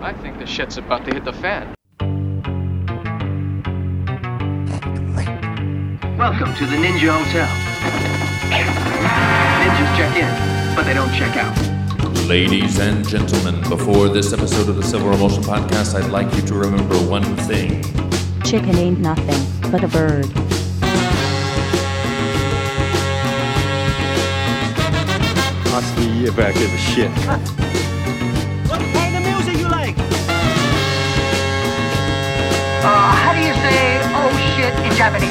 I think the shit's about to hit the fan. Welcome to the Ninja Hotel. Ninjas check in, but they don't check out. Ladies and gentlemen, before this episode of the Silver Emulsion Podcast, I'd like you to remember one thing. Chicken ain't nothing but a bird. Ask me if I give a shit. Uh, how do you say oh shit in Japanese?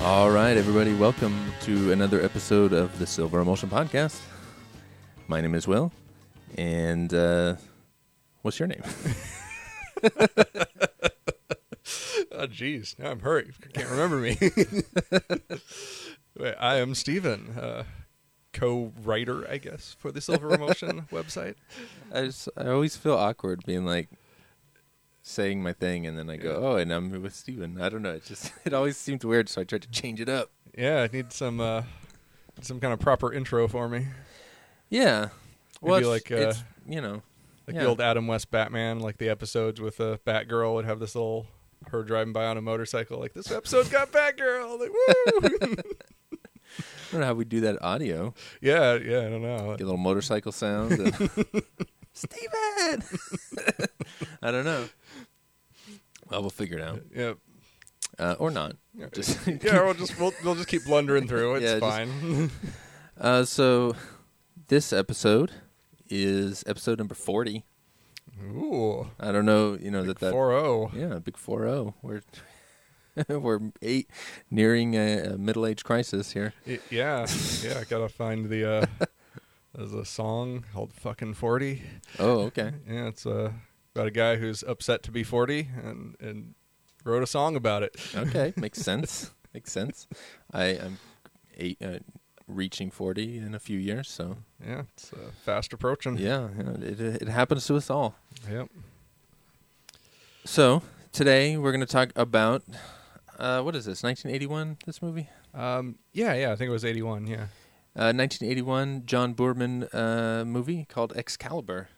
All right, everybody, welcome to another episode of the Silver Emulsion Podcast. My name is Will, and uh, what's your name? Oh, jeez. Now I'm hurt. You can't remember me. Wait, I am Steven, uh, co-writer, I guess, for the Silver Emulsion website. I just, I always feel awkward being like saying my thing, and then I go, "Oh, and I'm with Steven. I don't know. It just it always seemed weird, so I tried to change it up. Yeah, I need some uh, some kind of proper intro for me. Yeah, well, Maybe like, uh, you know, Like Yeah. the old Adam West Batman, like the episodes with uh, Batgirl would have this little her driving by on a motorcycle. Like this episode got Batgirl. Like woo! I don't know how we do that audio. yeah, yeah. I don't know. Get a little motorcycle sound. and- Steven! I don't know. Well, we'll figure it out. Yeah, Uh, or not. Just yeah. We'll just we'll, we'll just keep blundering through. It's Yeah, just- fine. Uh, so this episode is episode number 40. Ooh, I don't know, you know, that that four zero. Yeah, big 4-0. We're we're eight nearing a, a middle-age crisis here. Y- Yeah, yeah. I gotta find the. uh There's a song called "Fucking 40. Oh, okay. Yeah, it's uh, about a guy who's upset to be 40 and and wrote a song about it. Okay, makes sense. makes sense. I am eight uh, reaching 40 in a few years, so Yeah, it's uh, fast approaching. yeah, it it happens to us all. Yep. So, today we're going to talk about uh, what is this? 1981 this movie? Um. Yeah. Yeah. I think it was 81. Yeah. Uh, 1981 John Boorman uh, movie called Excalibur.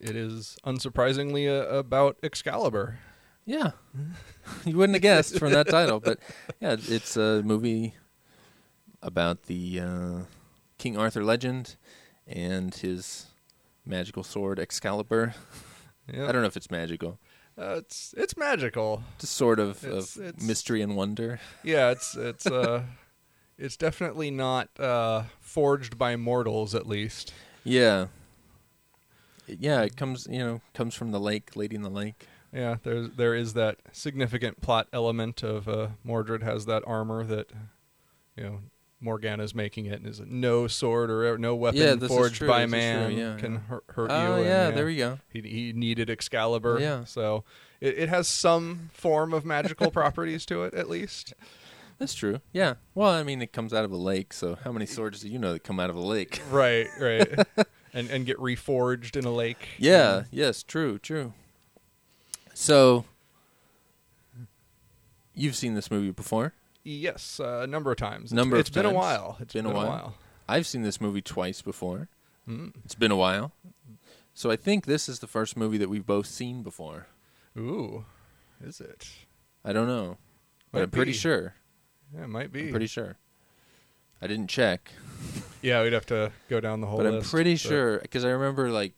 It is unsurprisingly uh, about Excalibur. Yeah. you wouldn't have guessed from that title, but yeah, it's a movie about the uh, King Arthur legend and his magical sword Excalibur. Yeah. I don't know if it's magical. Uh, it's it's magical. Just sort of, It's- of it's- mystery and wonder. Yeah. It's it's uh, it's definitely not uh forged by mortals at least. Yeah. Yeah, it comes, you know, comes from the lake, Lady in the Lake. Yeah. There's there is that significant plot element of uh, Mordred has that armor that, you know. Morgana's making it, and is no sword or no weapon Yeah, forged true, by true, man yeah, can yeah. hurt, hurt you. Oh, and, yeah, there we go. He, he needed Excalibur. Yeah. So it, it has some form of magical properties to it, at least. That's true. Yeah. Well, I mean, it comes out of a lake, so how many swords do you know that come out of a lake? Right, right. and and get reforged in a lake. Yeah, yes, true, true. So, you've seen this movie before. Yes, uh, a number of times. It's- Number It's of been a while. It's Been been, a a while. while. I've seen this movie twice before. Mm. It's been a while. So I think this is the first movie that we've both seen before. Ooh, is it? I don't know, but I'm pretty sure. Yeah, it might be. I'm pretty sure. I didn't check, Yeah, we'd have to go down the whole but I'm pretty but- sure because I remember like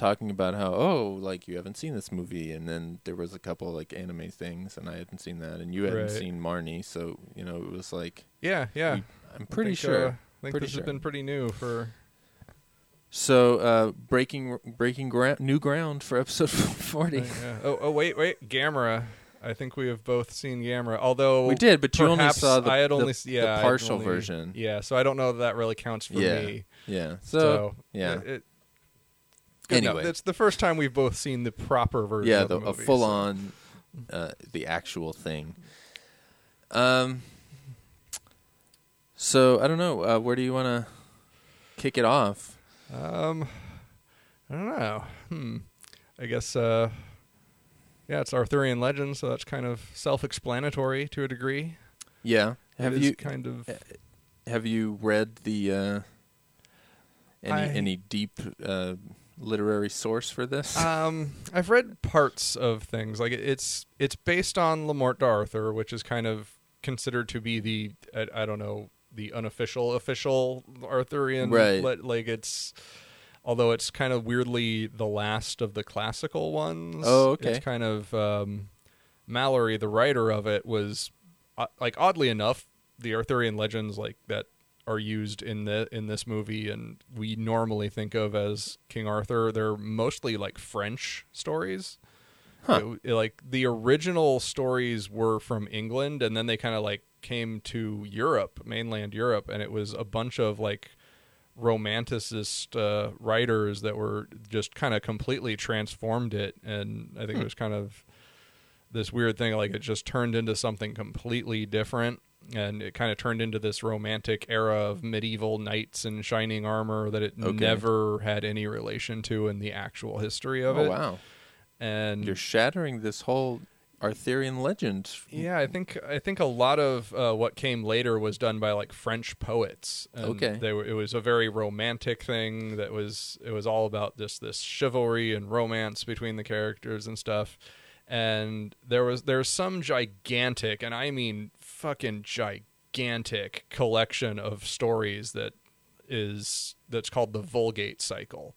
talking about how oh like you haven't seen this movie, and then there was a couple like anime things, and I hadn't seen that, and you hadn't Right. seen Marnie, so you know it was like Yeah, yeah. we- I'm I pretty think, sure. Uh, I think Pretty this sure. has been pretty new for. So uh, breaking breaking ground, new ground for episode forty. Yeah. Oh, oh, wait, wait, Gamera. I think we have both seen Gamera. Although We did, but you only saw the- I had the- only the yeah I had partial only- version. Yeah, so I don't know that that really counts for Yeah. me. Yeah. So, So, yeah. it, good enough. Anyway. it's the first time we've both seen the proper version. yeah, of the, the, a full so- on, uh, the actual thing. Um, So I don't know. Uh, where do you want to kick it off? Um, I don't know. Hmm. I guess. Uh, yeah, it's Arthurian legend, so that's kind of self-explanatory to a degree. Yeah. Have you kind of? have you read the uh, any I- any deep uh, literary source for this? Um, I've read parts of things. Like it's it's based on Le Morte d'Arthur, which is kind of considered to be the I, I don't know the unofficial official Arthurian. Right. le- like it's although it's kind of weirdly the last of the classical ones. Oh, okay. It's kind of um, Malory, the writer of it, was uh, like oddly enough the Arthurian legends like that are used in the in this movie and we normally think of as King Arthur they're mostly like French stories. Huh. It- like the original stories were from England and then they kind of like came to Europe, mainland Europe and it was a bunch of like romanticist uh, writers that were just kind of completely transformed it and I think it was kind of this weird thing like it just turned into something completely different and it kind of turned into this romantic era of medieval knights and shining armor that it Okay. never had any relation to in the actual history of oh it wow! and You're shattering this whole Arthurian legend. yeah i think i think a lot of uh, what came later was done by like french poets Okay. they were, it was a very romantic thing that was it was all about this this chivalry and romance between the characters and stuff and there was there's some gigantic and i mean fucking gigantic collection of stories that is that's called the vulgate cycle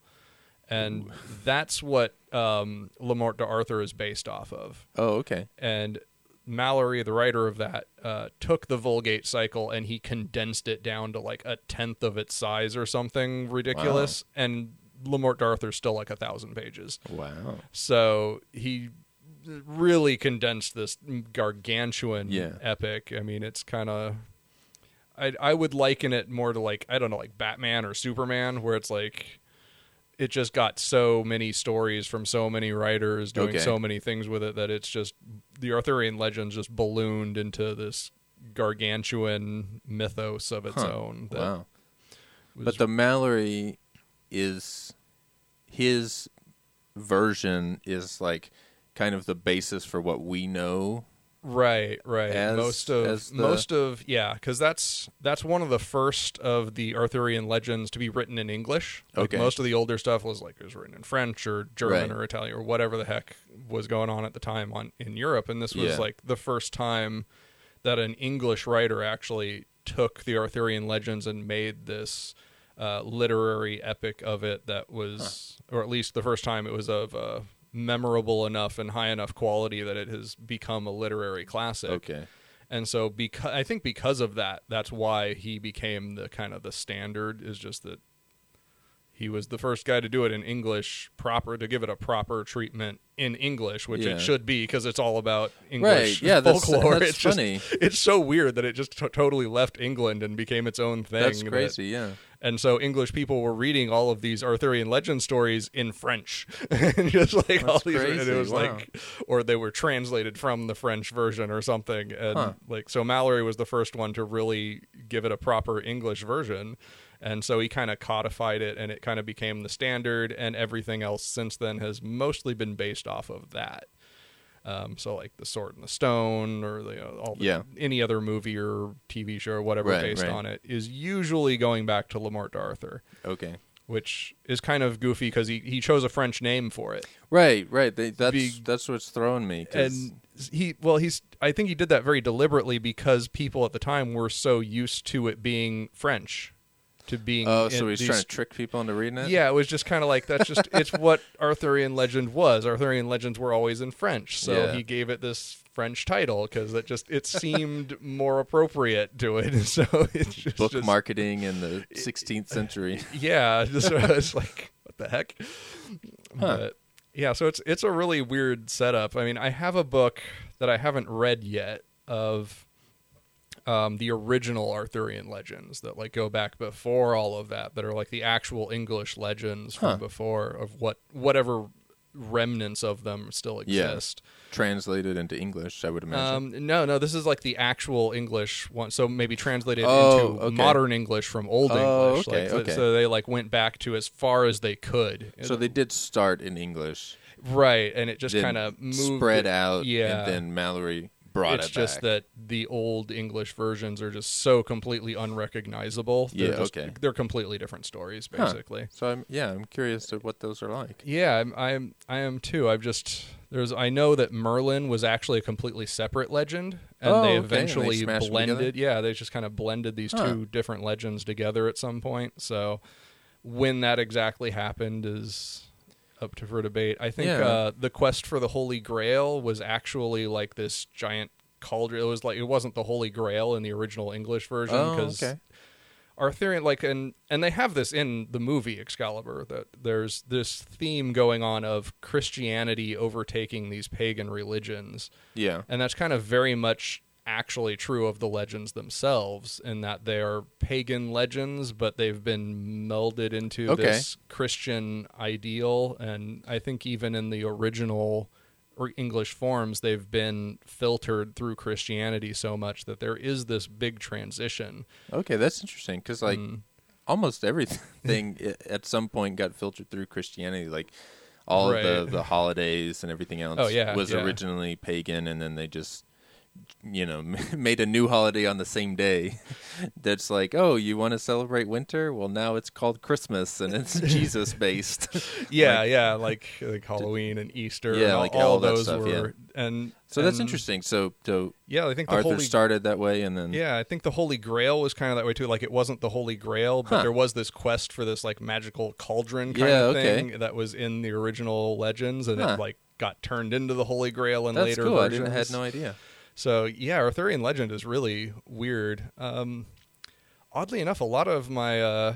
and that's what um, Le Morte d'Arthur is based off of Oh okay. and Malory, the writer of that, uh, took the Vulgate cycle and he condensed it down to like a tenth of its size or something ridiculous. And Le Morte d'Arthur's still like a thousand pages. Wow. So he really condensed this gargantuan Yeah. epic. I mean, it's kind of. I I would liken it more to like I don't know like Batman or Superman, where it's like it just got so many stories from so many writers doing Okay. so many things with it that it's just the Arthurian legends just ballooned into this gargantuan mythos of its Huh. own. Wow. But the Malory is his version is like kind of the basis for what we know. Right, right. as- most of the- most of yeah, because that's that's one of the first of the Arthurian legends to be written in English. Like Okay. most of the older stuff was like it was written in French or German Right. or Italian or whatever the heck was going on at the time on in Europe, and this was Yeah. like the first time that an English writer actually took the Arthurian legends and made this uh, literary epic of it that was, or at least the first time it was of uh, memorable enough and high enough quality that it has become a literary classic. Okay. And so, because I think because of that, that's why he became the kind of the standard. Is just that he was the first guy to do it in English proper to give it a proper treatment in English, which Yeah. it should be because it's all about English Right, yeah, folklore. that's it's just- funny. it's so weird that it just t- totally left England and became its own thing. That's that- crazy. Yeah. And so English people were reading all of these Arthurian legend stories in French, and just like all That's these, and it was wow. like, or they were translated from the French version or something, and Huh. like so Malory was the first one to really give it a proper English version, and so he kind of codified it, and it kind of became the standard, and everything else since then has mostly been based off of that. Um, so like the Sword and the Stone, or the, uh, all the, Yeah. any other movie or TV show or whatever Right, based right. on it is usually going back to Le Morte d'Arthur Okay. which is kind of goofy because he, he chose a French name for it. Right. Right. They, that's Be- that's what's throwing me. And he, well, he's, I think he did that very deliberately because people at the time were so used to it being French, to being. oh, so he's these- trying to trick people into reading it. Yeah, it was just kind of like that's just it's what Arthurian legend was. Arthurian legends were always in French, so Yeah. he gave it this French title because it just it seemed more appropriate to it. So it's just Book just- marketing in the 16th century. yeah, just it's like what the heck. But yeah, so it's it's a really weird setup. I mean, I have a book that I haven't read yet of um, the original Arthurian legends that like go back before all of that, that are like the actual English legends from Huh. before of what whatever remnants of them still Yeah. exist. Translated into English, I would imagine. Um, no, no, this is like the actual English one. So maybe translated Oh, into okay. modern English from Old Oh, English. okay, like, so- okay. So they like went back to as far as they could. so they did start in English, right, and it just kind of moved spread it- out, Yeah, and then Malory brought it's it just that the old English versions are just so completely unrecognizable. They're Yeah, just- okay. They're completely different stories, Huh. basically. So I'm yeah, I'm curious to what those are like. Yeah, I'm, I'm I am too. I've just there's I know that Merlin was actually a completely separate legend, and Oh, they okay, and they eventually smashed them together? blended. Yeah, they just kind of blended these Huh. two different legends together at some point. So when that exactly happened is up to for debate. I think Yeah. uh, the quest for the Holy Grail was actually like this giant cauldron. It was like it wasn't the Holy Grail in the original English version Oh, because okay. Arthurian like and and they have this in the movie Excalibur that there's this theme going on of Christianity overtaking these pagan religions Yeah. and that's kind of very much actually true of the legends themselves in that they are pagan legends but they've been melded into Okay. this Christian ideal and I think even in the original or English forms they've been filtered through Christianity so much that there is this big transition Okay, that's interesting because like Mm. almost everything at some point got filtered through Christianity. Like all of the the holidays and everything else Oh, yeah, was yeah. originally pagan, and then they just you know made a new holiday on the same day. That's like, oh, you want to celebrate winter? Well, now it's called Christmas, and it's Jesus based. Yeah, Like- yeah, like like Halloween and Easter. Yeah, and all, like all all those stuff, yeah. were, and so that's interesting. So, so Yeah, I think the Arthur Holy. started that way, and then Yeah, I think the Holy Grail was kind of that way too. Like it wasn't the Holy Grail, but Huh. there was this quest for this like magical cauldron kind Yeah, of okay. thing that was in the original legends, and Huh. it like got turned into the Holy Grail in that's later cool. I versions. didn't I had no idea. So yeah, Arthurian legend is really weird. Um, oddly enough, a lot of my uh,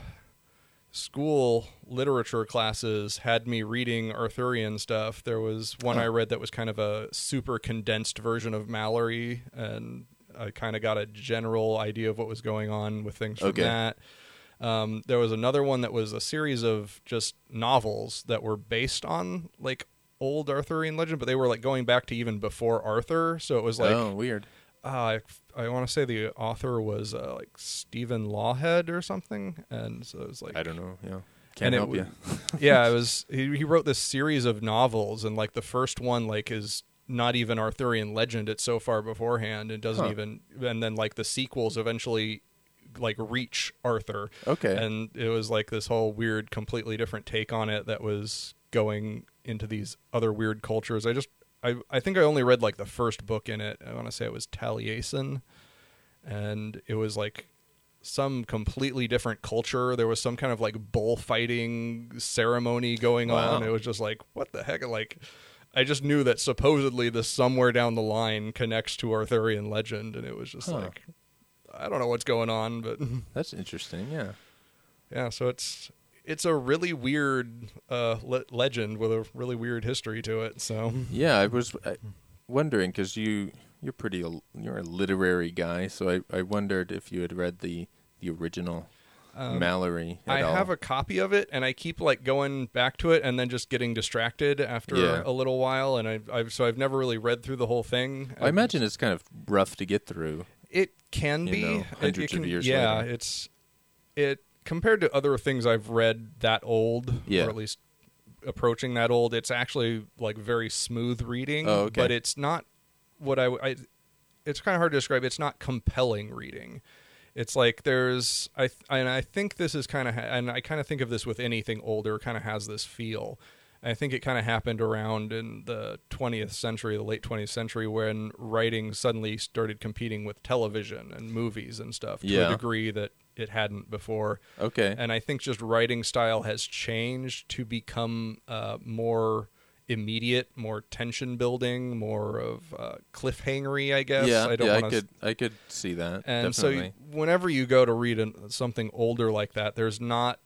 school literature classes had me reading Arthurian stuff. There was one I read that was kind of a super condensed version of Malory, and I kind of got a general idea of what was going on with things from Okay. that. Um, there was another one that was a series of just novels that were based on like old Arthurian legend, but they were like going back to even before Arthur. So it was like oh, weird. uh, I, I want to say the author was uh, like Stephen Lawhead or something, and so it was like I don't know. Yeah, can't help w- you. yeah, it was he, he wrote this series of novels, and like the first one like is not even Arthurian legend; it's so far beforehand, and doesn't Huh. even. And then like the sequels eventually like reach Arthur, Okay. and it was like this whole weird, completely different take on it that was going into these other weird cultures. I just, I, I think I only read like the first book in it. I want to say it was Taliesin, and it was like some completely different culture. There was some kind of like bullfighting ceremony going on. It was just like, what the heck? Like, I just knew that supposedly this somewhere down the line connects to Arthurian legend, and it was just Huh. like, I don't know what's going on, but. That's interesting. Yeah. Yeah, so it's it's a really weird uh, le- legend with a really weird history to it. So Yeah, I was uh, wondering because you you're pretty you're a literary guy, so I, I wondered if you had read the the original Malory. Um, I all. have a copy of it, and I keep like going back to it, and then just getting distracted after Yeah. a little while. And I've, I've so I've never really read through the whole thing. I imagine it's kind of rough to get through. it can be know, hundreds it of can, years Yeah, later. it's it compared to other things I've read that old, Yeah. or at least approaching that old. It's actually like very smooth reading, Oh, okay. but it's not what I, I it's kind of hard to describe. It's not compelling reading. It's like there's I th- and I think this is kind of ha- and I kind of think of this with anything older. Kind of has this feel. I think it kind of happened around in the 20th century, the late 20th century, when writing suddenly started competing with television and movies and stuff to Yeah. a degree that it hadn't before. Okay. And I think just writing style has changed to become uh, more immediate, more tension building, more of uh, cliffhangery. I guess. yeah, I don't yeah, I could I could see that. and definitely. so whenever you go to read an, something older like that, there's not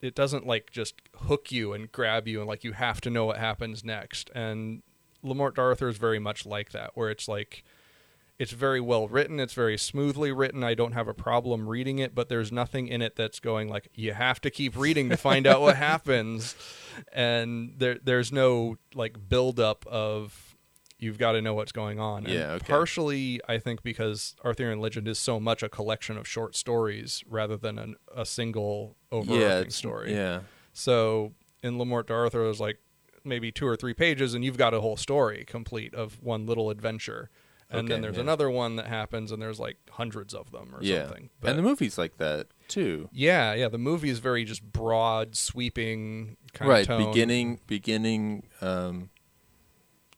it doesn't like just hook you and grab you and like you have to know what happens next. And Le Morte D'Arthur is very much like that, where it's like it's very well written. It's very smoothly written. I don't have a problem reading it, but there's nothing in it that's going like you have to keep reading to find out what happens. And there there's no like build up of you've got to know what's going on. And Yeah, okay. Partially, I think because Arthurian Legend is so much a collection of short stories rather than an, a single overarching yeah, story. Yeah, So in Le Morte d'Arthur, there's like maybe two or three pages, and you've got a whole story complete of one little adventure. And then there's yeah. another one that happens, and there's like hundreds of them or yeah. something. and the movie's like that too. yeah, yeah, the movie is very just broad, sweeping kind right, of tone. beginning beginning um,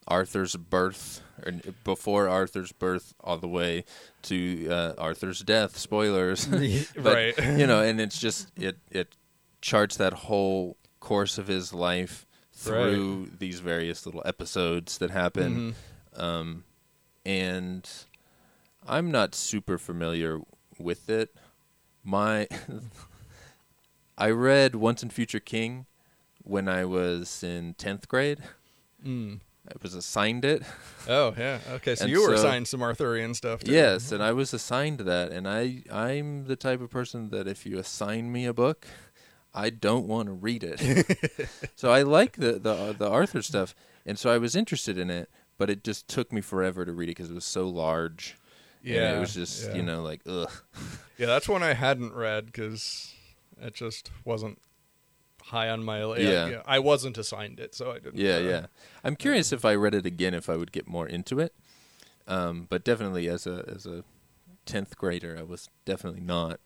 Arthur's birth, or before Arthur's birth, all the way to uh, Arthur's death. Spoilers, but, Right. You know, and it's just it it charts that whole course of his life through these various little episodes that happen. Mm-hmm. Um, and I'm not super familiar with it. My I read Once and Future King when I was in tenth grade. Mm. I was assigned it. Oh yeah, okay. So And you were so- assigned some Arthurian stuff. Too. Yes, and I was assigned that, and I I'm the type of person that if you assign me a book, I don't want to read it. so I like the the the Arthur stuff, and so I was interested in it, but it just took me forever to read it because it was so large. and Yeah, it was just yeah. you know like ugh. yeah. That's one I hadn't read because it just wasn't high on my. Yeah, Yeah. I wasn't assigned it, so I didn't. Yeah, uh, yeah. I'm curious if I read it again, if I would get more into it. Um, but definitely as a as a tenth grader, I was definitely not.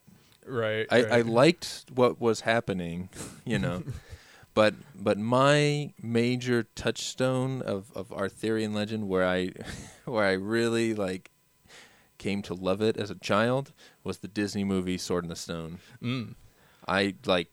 Right. I, right. I liked what was happening, you know. but but my major touchstone of, of Arthurian legend where I where I really like came to love it as a child was the Disney movie Sword in the Stone. Mm. I like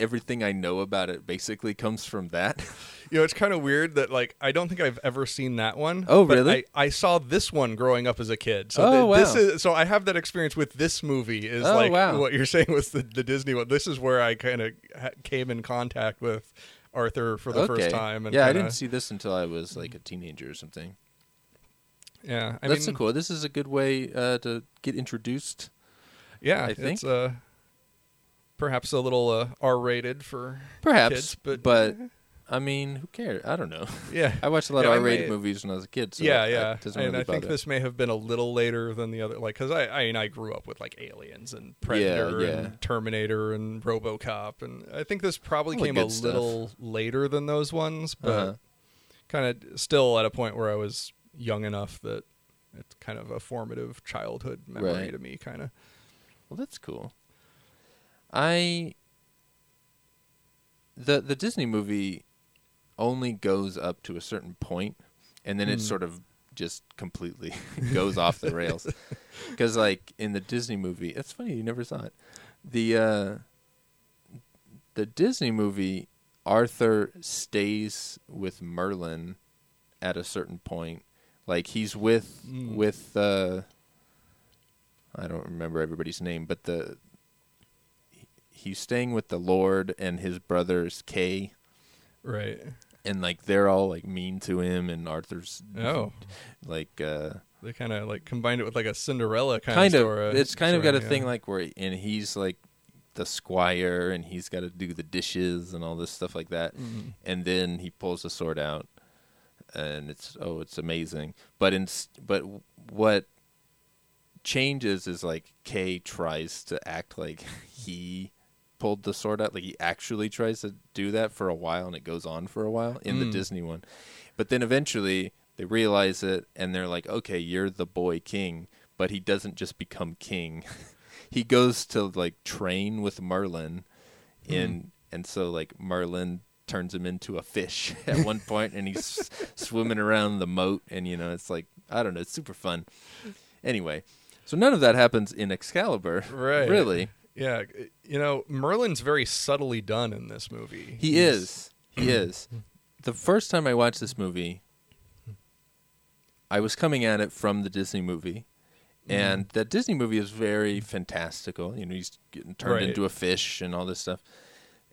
everything I know about it basically comes from that. You know, it's kind of weird that like I don't think I've ever seen that one. Oh, but really? I, I saw this one growing up as a kid. So Oh, th- this wow. is so I have that experience with this movie. Is Oh, like wow. what you're saying was the, the Disney one. This is where I kind of ha- came in contact with Arthur for the okay. first time. And yeah, I kinda- didn't see this until I was like a teenager or something. Yeah, I That's mean, so cool. This is a good way uh, to get introduced. Yeah, I think. it's uh, perhaps a little uh, R-rated for Perhaps, kids, but, but I mean, who cares? I don't know. yeah, I watched a lot Yeah, I of R-rated may- movies when I was a kid. So yeah, that- yeah. that and really I think this may have been a little later than the other, like because I, I mean, I grew up with like Aliens and Predator yeah. and Terminator and RoboCop, and I think this probably All came a stuff. little later than those ones, but Uh-huh. kind of still at a point where I was young enough that it's kind of a formative childhood memory Right. to me, kind of. Well, that's cool. I the the Disney movie only goes up to a certain point, and then it Hmm. sort of just completely goes off the rails. Because like in the Disney movie, it's funny you never saw it. The uh, the Disney movie, Arthur stays with Merlin at a certain point. Like he's with Mm. with uh, I don't remember everybody's name, but the he's staying with the Lord and his brothers Kay, Right. And like they're all like mean to him, and Arthur's Oh, like uh, they kind of like combined it with like a Cinderella kind, kind of. story- it's kind of got a story, thing like where and he's like the squire, and he's got to do the dishes and all this stuff like that, Mhm. and then he pulls the sword out, and it's oh, it's amazing. But in but what changes is like Kay tries to act like he pulled the sword out, like he actually tries to do that for a while, and it goes on for a while in the Mm. Disney one. But then eventually they realize it, and they're like, okay, you're the boy king, but he doesn't just become king. he goes to like train with Merlin, in and so like Merlin turns him into a fish at one point, and he's swimming around the moat, and you know it's like I don't know, it's super fun. Anyway, so none of that happens in Excalibur, Right. Really, Yeah, you know, Merlin's very subtly done in this movie. he He's- is, he is. The first time I watched this movie, I was coming at it from the Disney movie. And that Disney movie is very fantastical. You know, he's getting turned Right. into a fish and all this stuff.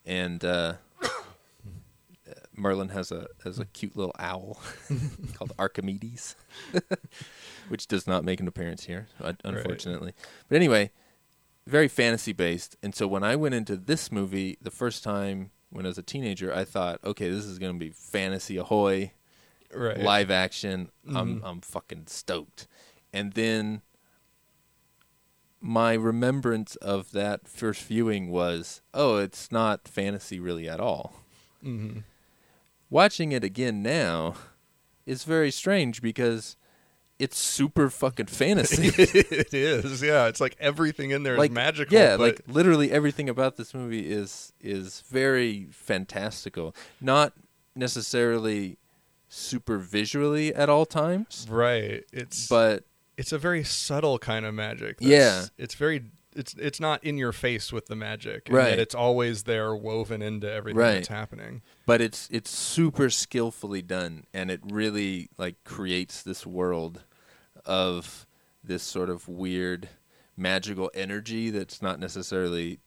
And uh, Merlin has a has a cute little owl called Archimedes, which does not make an appearance here, un- unfortunately. But anyway, very fantasy based. And so when I went into this movie the first time when I was a teenager, I thought, okay, this is going to be fantasy ahoy, Right. live action. I'm I'm fucking stoked. And then my remembrance of that first viewing was, oh, it's not fantasy really at all. hmm Watching it again now is very strange because it's super fucking fantasy. it is. Yeah, it's like everything in there is like magical. Yeah, like literally everything about this movie is is very fantastical. Not necessarily super visually at all times, right. It's but it's a very subtle kind of magic. Yeah. it's very it's it's not in your face with the magic, and Right. yet it's always there, woven into everything Right. that's happening. but it's it's super skillfully done and it really like creates this world of this sort of weird magical energy that's not necessarily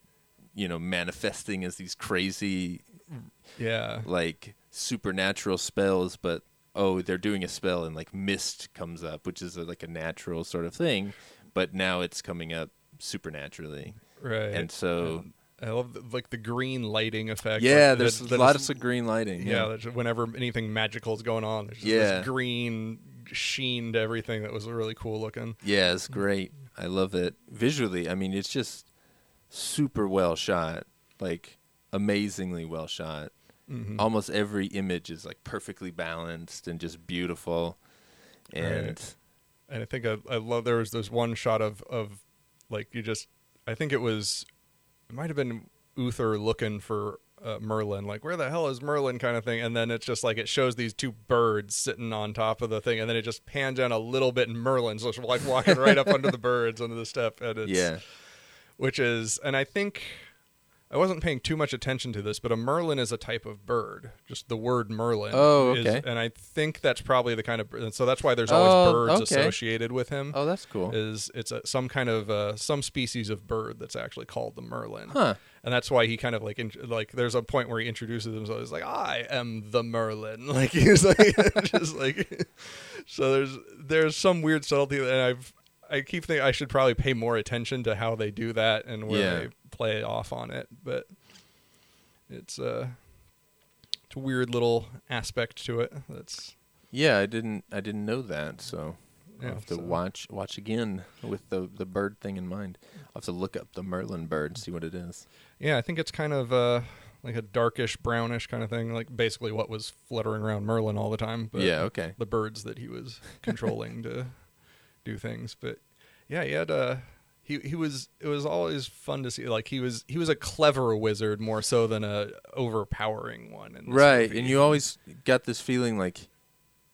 you know manifesting as these crazy Yeah, like supernatural spells but oh they're doing a spell and like mist comes up which is a, like a natural sort of thing but now it's coming up supernaturally right. and so I love the, like the green lighting effect. yeah like, there's that- lot is- of green lighting yeah. that's whenever anything magical is going on, there's just Yeah. this green sheen to everything that was really cool looking. Yeah, it's great. I love it. Visually, I mean, it's just super well shot. Like amazingly well shot. Mm-hmm. Almost every image is like perfectly balanced and just beautiful. And Right. and I think I, I love there was this one shot of of like you just I think it was it might have been Uther looking for uh, Merlin like where the hell is Merlin? kind of thing. And then it's just like it shows these two birds sitting on top of the thing and then it just pans down a little bit and Merlin's just like walking right up under the birds under the step and it's yeah, which is and I think I wasn't paying too much attention to this, but a merlin is a type of bird. Just the word merlin. Oh, is- and I think that's probably the kind of and so that's why there's always Oh, birds okay. associated with him. oh, that's cool. Is it's a, some kind of uh, some species of bird that's actually called the merlin, Huh? and that's why he kind of like in, like there's a point where he introduces himself. He's like, "I am the merlin," like he's like just like so. There's there's some weird subtlety, and I've I keep thinking I should probably pay more attention to how they do that and where Yeah. they play off on it, but it's uh it's a weird little aspect to it. That's Yeah, I didn't. I didn't know that. So Yeah, I'll have to so- watch watch again with the the bird thing in mind. I'll have to look up the Merlin bird and see what it is. yeah. I think it's kind of uh like a darkish brownish kind of thing, like basically what was fluttering around Merlin all the time. But yeah. Okay. the birds that he was controlling to do things. But yeah, he had uh he he was it was always fun to see like he was he was a clever wizard more so than a overpowering one. Right movie. and you always got this feeling like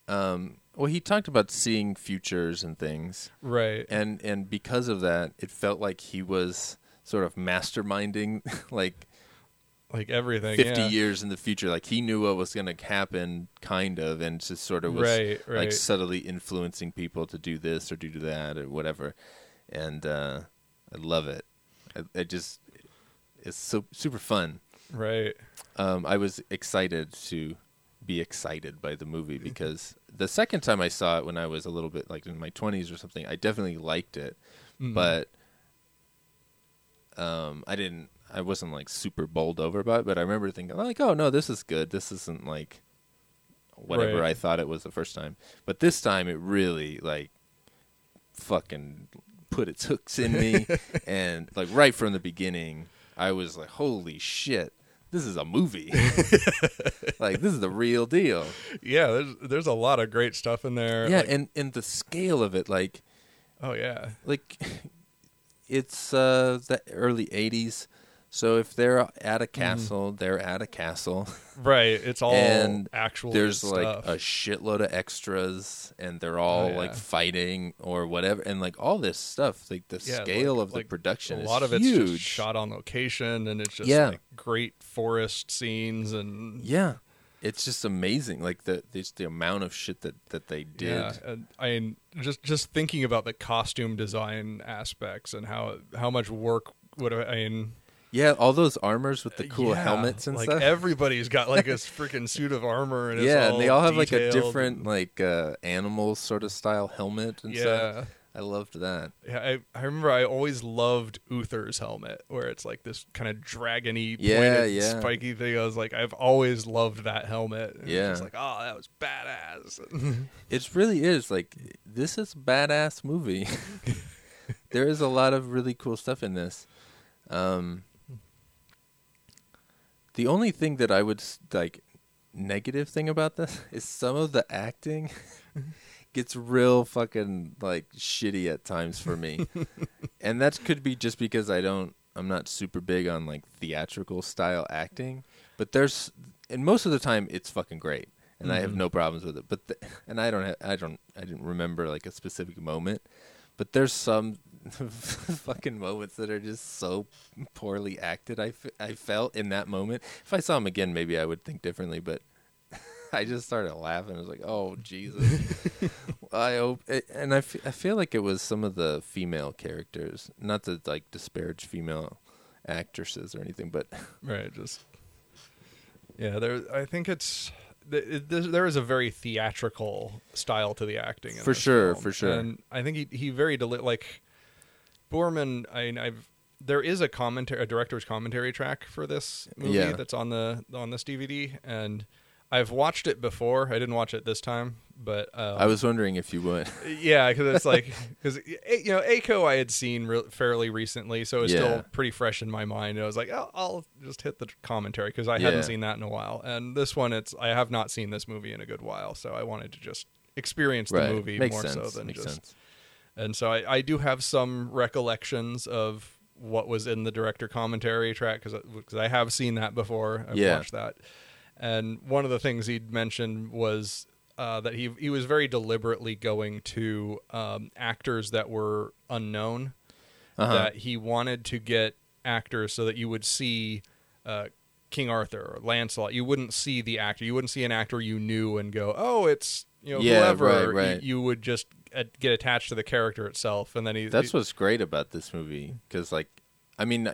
um well he talked about seeing futures and things right and and because of that it felt like he was sort of masterminding like like everything 50 yeah. years in the future like he knew what was going to happen kind of and just sort of was Right, like subtly influencing people to do this or do that or whatever and uh i love it i, I just it's so super fun right um, I was excited to be excited by the movie because the second time I saw it when I was a little bit like in my 20s or something, I definitely liked it, Mhm. but um, I didn't. I wasn't like super bowled over about it, but I remember thinking like, "Oh no, this is good. This isn't like whatever Right. I thought it was the first time." But this time, it really like fucking put its hooks in me, and like right from the beginning, I was like, "Holy shit, this is a movie! like this is the real deal." yeah there's there's a lot of great stuff in there Yeah, like- and and the scale of it, like oh yeah like it's uh the early 80s so if they're at a mm-hmm. castle they're at a castle. Right it's all and actual there's good like a shitload of extras and they're all Oh, yeah. like fighting or whatever and like all this stuff like the Yeah, scale like- of the like, production a lot of it's huge. just shot on location and it's just Yeah. like great forest scenes and yeah it's just amazing like the just the amount of shit that that they did. Yeah, and I mean, just just thinking about the costume design aspects and how how much work would I mean, Yeah, all those armors with the cool Yeah, helmets and like stuff. everybody's got like a freaking suit of armor and it's yeah, and they all have like a different like uh animal sort of style helmet and yeah. stuff. I loved that. Yeah, I, I remember I always loved Uther's helmet, where it's like this kind of dragony, Yeah, pointed, yeah. spiky thing. I was like, I've always loved that helmet. And Yeah. it's like, oh, that was badass. It really is like this is a badass movie. there is a lot of really cool stuff in this. Um, the only thing that I would like negative thing about this is some of the acting gets real fucking like shitty at times for me. and that could be just because I don't I'm not super big on like theatrical style acting, but there's and most of the time it's fucking great and I have mm-hmm. no problems with it. But the, and I don't have, I don't I didn't remember like a specific moment, but there's some fucking moments that are just so poorly acted. I, f- I felt in that moment. If I saw him again, maybe I would think differently. But I just started laughing. I was like, "Oh Jesus!" I hope, eh, and I, f- I feel like it was some of the female characters, not to like disparage female actresses or anything, but right, just yeah. There, I think it's th- it, there is a very theatrical style to the acting. In For sure, film. for sure. And I think he he very deli- like Boorman. I I've there is a commentary, a director's commentary track for this movie Yeah. that's on the on this DVD, and I've watched it before. I didn't watch it this time, but um, I was wondering if you would. yeah, because it's like because you know Aiko I had seen re- fairly recently, so it's Yeah. still pretty fresh in my mind. And I was like, oh, I'll just hit the commentary because I Yeah. hadn't seen that in a while, and this one it's I have not seen this movie in a good while, so I wanted to just experience the right, movie makes more sense. so than makes just. sense. And so I, I do have some recollections of what was in the director commentary track because I have seen that before. I've Yeah. watched that. And one of the things he'd mentioned was uh, that he he was very deliberately going to um, actors that were unknown. Uh-huh. That he wanted to get actors so that you would see uh, King Arthur or Lancelot. You wouldn't see the actor. You wouldn't see an actor you knew and go, "Oh, it's you know Yeah, whoever." right, You- You, would just get attached to the character itself, and then he. That's he- what's great about this movie because, like, I mean,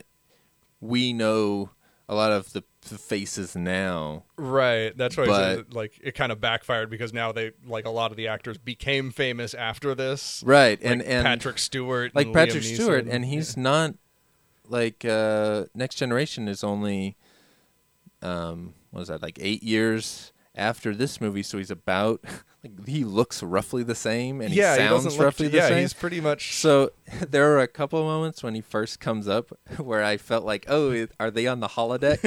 we know a lot of the, the faces now. Right. That's why But- like it kind of backfired because now they like a lot of the actors became famous after this. Right, Like and and Patrick Stewart, like Patrick Stewart, and he's not like uh, Next Generation is only um, what was that like eight years after this movie, so he's about like he looks roughly the same and yeah, he he sounds look, roughly the yeah, same. he's pretty much So there are a couple of moments when he first comes up where I felt like, oh, are they on the holodeck?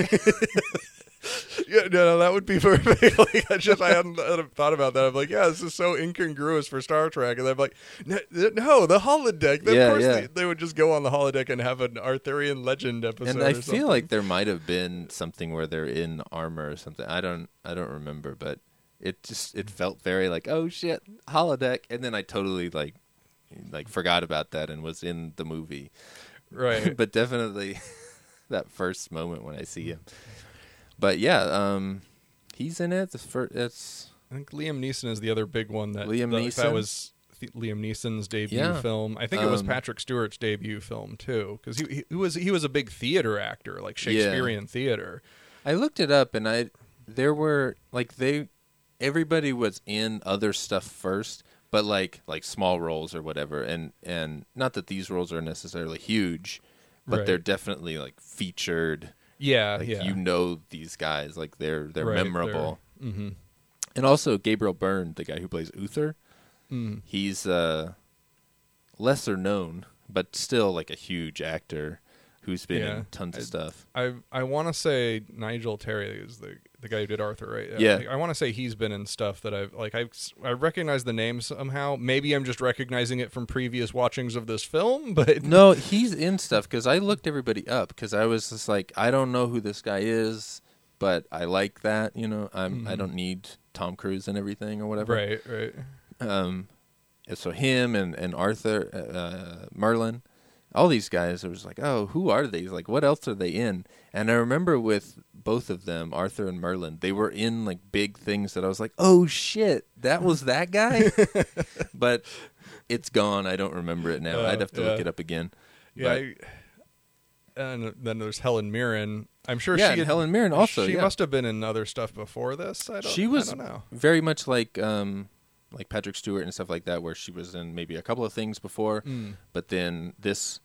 Yeah, no, no, that would be perfect. like, I just I hadn't, thought about that. I'm like, yeah, this is so incongruous for Star Trek, and I'm like, no, no the holodeck. Of Yeah, course yeah. They, they would just go on the holodeck and have an Arthurian legend episode. and I feel like there might have been something where they're in armor or something. I don't, I don't remember, but it just it felt very like, oh shit, holodeck, and then I totally like, like forgot about that and was in the movie. right. but definitely that first moment when I see him. But yeah, um, he's in it. The first, it's I think Liam Neeson is the other big one that Liam that, Neeson? that was Liam Neeson's debut Yeah. film. I think it was Um, Patrick Stewart's debut film too, because he, he was he was a big theater actor, like Shakespearean theater. I looked it up and I there were like they everybody was in other stuff first, but like like small roles or whatever and and not that these roles are necessarily huge, but Right. they're definitely like featured. Yeah, Like yeah, you know these guys like they're they're Right, memorable. hmm And also Gabriel Byrne, the guy who plays Uther, Mm. he's uh lesser known, but still like a huge actor who's been Yeah. in tons of stuff. I I want to say Nigel Terry is the the guy who did Arthur, right? Yeah. I, want to say he's been in stuff that I've like I I recognize the name somehow. Maybe I'm just recognizing it from previous watchings of this film, but No, he's in stuff because I looked everybody up because I was just like, I don't know who this guy is, but I like that. You know, I'm I Mhm. don't need Tom Cruise and everything or whatever. right, right. Um, and so him and and Arthur uh, Merlin, all these guys. it was like, oh, who are these? Like, what else are they in? And I remember with both of them, Arthur and Merlin, they were in like big things that I was like, oh shit, that was that guy. but it's gone. I don't remember it now. Uh, I'd have to look it up again. Yeah, But- I, and then there's Helen Mirren. I'm sure Yeah, she had- Helen Mirren also, She yeah. must have been in other stuff before this. I don't. she was I don't know. very much like um like Patrick Stewart and stuff like that, where she was in maybe a couple of things before, Mm. but then this,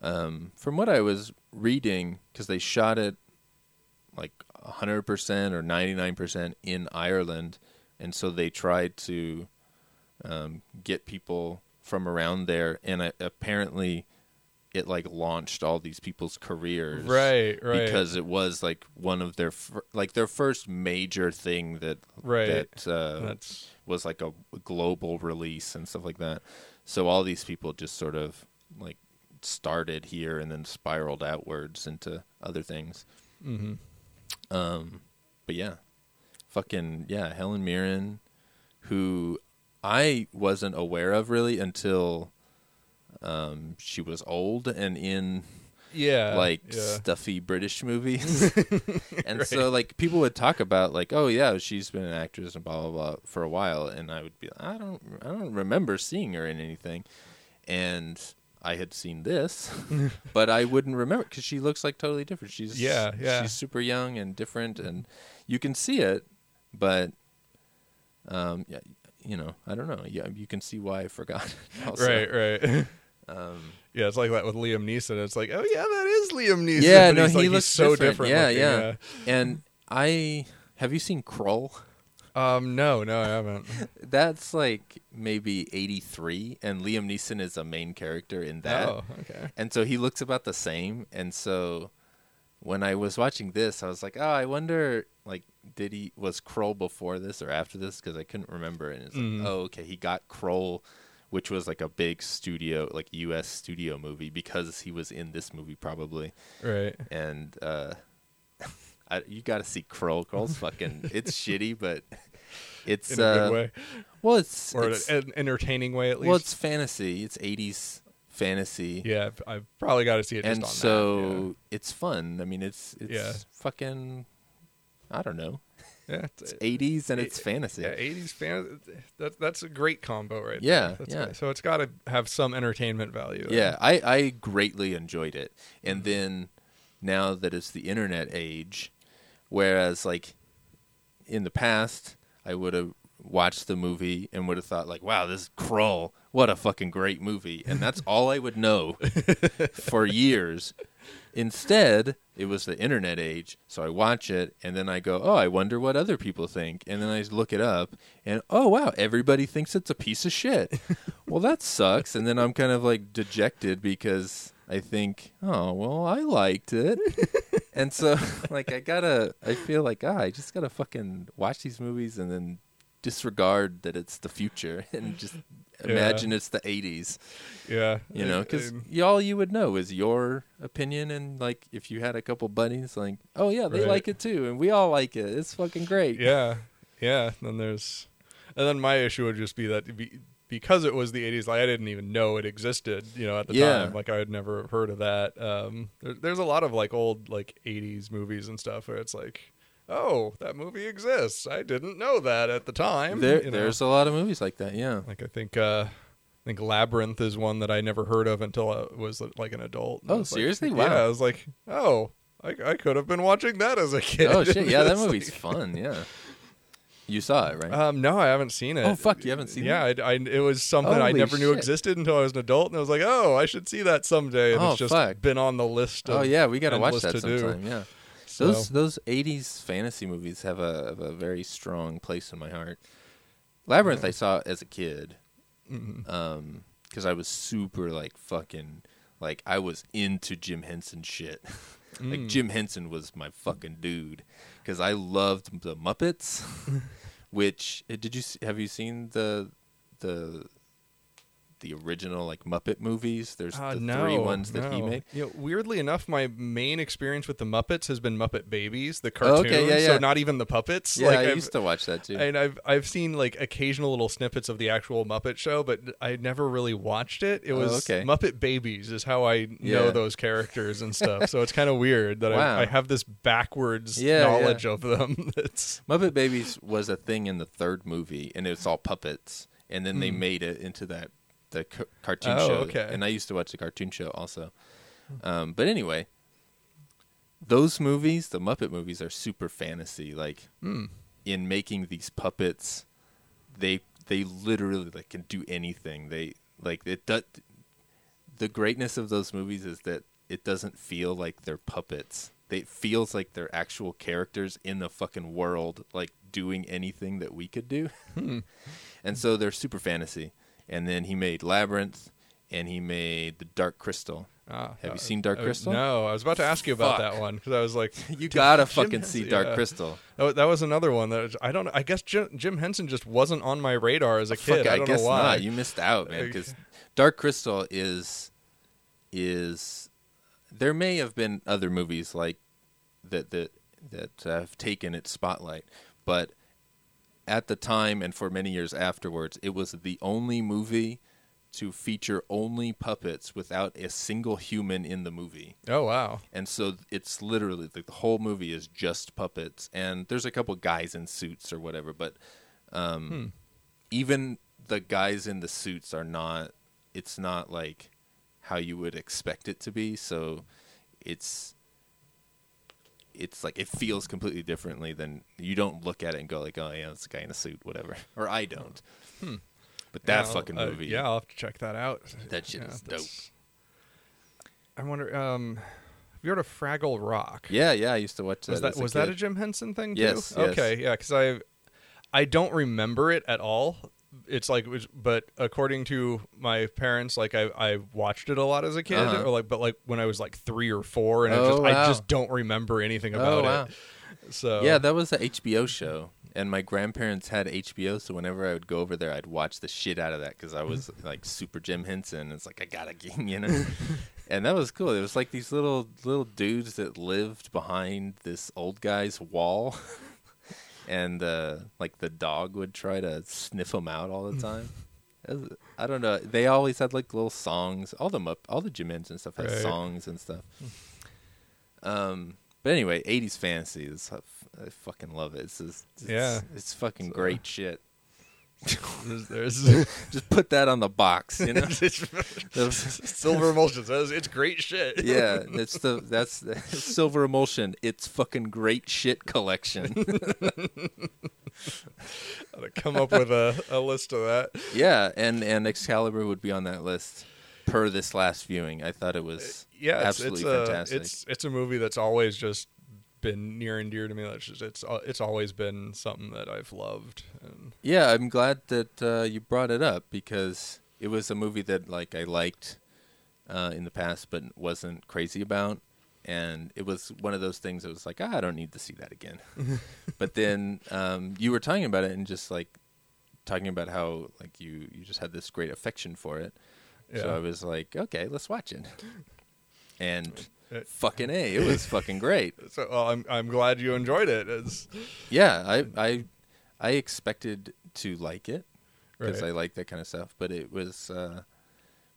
um, from what I was reading, because they shot it like hundred percent or ninety nine percent in Ireland, and so they tried to um, get people from around there, and I, apparently. It like launched all these people's careers, Right, right. Because it was like one of their fir- like their first major thing that Right. that uh, That's was like a global release and stuff like that. So all these people just sort of like started here and then spiraled outwards into other things. hmm Um, but yeah, fucking yeah, Helen Mirren, who I wasn't aware of really until um, she was old and in yeah, like yeah. stuffy British movies. and so like people would talk about like, oh yeah, she's been an actress and blah blah blah for a while, and I would be, I don't, I don't remember seeing her in anything, and I had seen this, but I wouldn't remember because she looks like totally different. She's Yeah, yeah. she's super young and different, and you can see it, but um, yeah, you know, I don't know. Yeah, you can see why I forgot. also. right, right. Um, yeah, it's like that with Liam Neeson. It's like, oh yeah, that is Liam Neeson. Yeah, but no, he's he like, he's looks so different. different. Yeah, looking, yeah. And I have you seen Krull? Um, no, no, I haven't. That's like maybe 83 and Liam Neeson is a main character in that. Oh, okay. And so he looks about the same and so when I was watching this I was like, "Oh, I wonder like did he was Krull before this or after this because I couldn't remember and it's Mhm. like, "Oh, okay, he got Krull which was like a big studio like US studio movie because he was in this movie probably." Right. and uh, I, you got to see Krull. Krull's fucking. It's shitty, but it's In a uh, good way, well, it's, or it's an entertaining way at least. well, it's fantasy. It's '80s fantasy, yeah, I've- I've probably got to see it. Just and so that, it's fun. I mean, it's it's Yeah. fucking. I don't know. yeah, yeah, It's '80s and it's it- fantasy. Yeah, eighties fan. That that's a great combo, right? Yeah, yeah. great. So it's got to have some entertainment value. Yeah, I, I greatly enjoyed it. Mm-hmm. And then now that it's the internet age, whereas like in the past, I would have watched the movie and would have thought like, "Wow, this is Krull, what a fucking great movie," and that's all I would know for years. Instead, it was the internet age, so I watch it and then I go, "Oh, I wonder what other people think," and then I look it up, and oh wow, everybody thinks it's a piece of shit. well, that sucks, and then I'm kind of like dejected because I think, "Oh, well, I liked it," and so like I gotta, I feel like ah, I just gotta fucking watch these movies and then disregard that it's the future and just imagine it's the 80s yeah. you know because all you would know is your opinion and like if you had a couple buddies like oh yeah they Right. like it too and we all like it it's fucking great yeah, yeah. and Then there's, and then my issue would just be that be, because it was the '80s, like I didn't even know it existed. You know, at the Yeah. time, like I had never heard of that. Um, there, there's a lot of like old like '80s movies and stuff where it's like, oh, that movie exists. I didn't know that at the time. there, you know? there's a lot of movies like that yeah Like I think uh I think Labyrinth is one that I never heard of until I was like an adult. And Oh, was like- seriously? Wow. Yeah, I was like, oh, I, I could have been watching that as a kid. oh shit yeah that movie's like- fun yeah you saw it right Um, no, I haven't seen it. Oh, fuck, you haven't seen it. yeah, I, I- it was something I Holy never knew shit. existed until I was an adult, and I was like, oh, I should see that someday. And Oh, it's just fuck. been on the list. Of oh yeah we gotta watch that to do. sometime yeah So- those those 80s fantasy movies have a, have a very strong place in my heart labyrinth i saw as a kid Mhm. um because i was super like fucking like i was into jim henson shit like Mm. jim henson was my fucking dude because i loved the muppets which uh, did you have you seen the the the original like muppet movies there's Uh, the no, three ones that he made You know, weirdly enough, my main experience with the Muppets has been Muppet Babies, the Oh, cartoon. okay, yeah, So not even the puppets. yeah like, i I've- used to watch that too And I've I've seen like occasional little snippets of the actual Muppet Show, but I never really watched it. It Oh, was okay. Muppet Babies is how I know Yeah. those characters and stuff. so it's kind of weird that Wow. I, I have this backwards Yeah, knowledge yeah. of them. That's Muppet Babies was a thing in the third movie, and it's all puppets. And then they Mm. made it into that the ca- cartoon Oh, show. okay. And I used to watch the cartoon show also. Um, but anyway, those movies, the Muppet movies, are super fantasy. Like Hmm. in making these puppets, they they literally like can do anything. They like it. does. the greatness of those movies is that it doesn't feel like they're puppets. They, it feels like they're actual characters in the fucking world, like doing anything that we could do. and so they're super fantasy. And then he made Labyrinth, and he made the Dark Crystal. Ah, Have uh, you seen Dark uh, Crystal? No, I was about to ask you about Fuck. that one because I was like, You gotta fucking see Dark yeah. Crystal. Oh, that was another one that I don't. I guess Jim, Jim Henson just wasn't on my radar as a kid. Fuck, I I, don't guess know why. not. You missed out, man. Because Dark Crystal is is there may have been other movies like that that that have taken its spotlight, but at the time and for many years afterwards, it was the only movie to feature only puppets without a single human in the movie. oh wow. And so it's literally the whole movie is just puppets, and there's a couple guys in suits or whatever, but um, even the guys in the suits are not. It's not like how you would expect it to be. So it's it's like it feels completely differently than you don't look at it and go like, oh yeah, it's a guy in a suit, whatever. Or I don't. But that Yeah, fucking uh, movie, yeah, I'll have to check that out. That shit Yeah, is dope. I wonder. Um, have you heard of Fraggle Rock? yeah, yeah. I used to watch that. Was that as a was that a Jim Henson thing too? Yes, yes. Okay, yeah, because I I don't remember it at all. It's like, but according to my parents, like I I watched it a lot as a kid, Uh-huh. or like, but like when I was like three or four, and I Oh, just I just don't remember anything Oh, about wow. it. So Yeah, that was a HBO show, and my grandparents had HBO, so whenever I would go over there, I'd watch the shit out of that because I was like super Jim Henson. It's like I gotta you know, and that was cool. It was like these little little dudes that lived behind this old guy's wall, and uh, like the dog would try to sniff them out all the time. Was- I don't know. They always had like little songs. All the up, all the Jim and stuff had Right. songs and stuff. Um, but anyway, '80s fantasy is I fucking love it. It's just, it's, Yeah. it's fucking great shit. There's, there's Just put that on the box, you know. silver emulsion says it's great shit. yeah, it's the that's the silver emulsion. It's fucking great shit collection. Gotta come up with a, a list of that. yeah, and and Excalibur would be on that list per this last viewing. I thought it was uh, yeah, it's, absolutely it's a, fantastic. It's it's a movie that's always just been near and dear to me. That's just, it's uh, it's always been something that I've loved. And Yeah, I'm glad that uh, you brought it up because it was a movie that like I liked uh, in the past, but wasn't crazy about, and it was one of those things that was like, ah, I don't need to see that again. but then um, you were talking about it and just like talking about how like you you just had this great affection for it. So I was like, okay, let's watch it. And fucking a, it was fucking great. so well, I'm I'm glad you enjoyed it. It's, Yeah, I I I expected to like it because Right. I like that kind of stuff, but it was uh,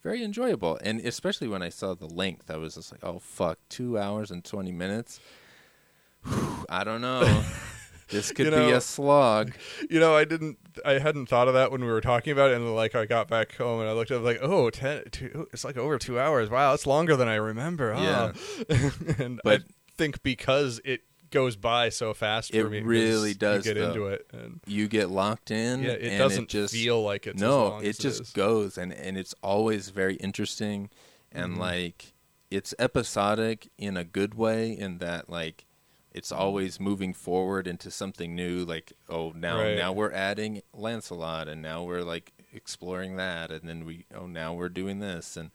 very enjoyable, and especially when I saw the length, I was just like, "Oh fuck, two hours and twenty minutes." Whew, I don't know. this could You be a slog. you know, I didn't, I hadn't thought of that when we were talking about it, and like I got back home and I looked at it like, oh, ten, two, it's like over two hours. Wow, it's longer than I remember. Yeah. Ah. and But- I think because it goes by so fast It for me, really does, You get though. into it, and You get locked in. yeah, it and doesn't just, feel like it's no, it just goes, and and it's always very interesting, and Mm-hmm. like it's episodic in a good way, in that like it's always moving forward into something new. Like oh now Right. now we're adding Lancelot, and now we're like exploring that, and then we oh now we're doing this, and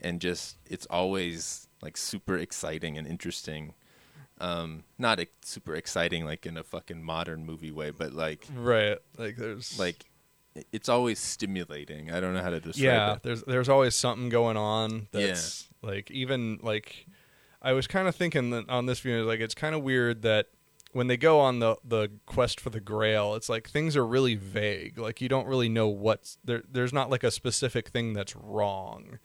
and just it's always like super exciting and interesting. Um, not ex- super exciting like in a fucking modern movie way, but like right. Like there's like it's always stimulating. I don't know how to describe yeah, it. there's there's always something going on that's like even like I was kind of thinking that on this view like it's kind of weird that when they go on the the quest for the grail it's like things are really vague like you don't really know what's there there's not like a specific thing that's wrong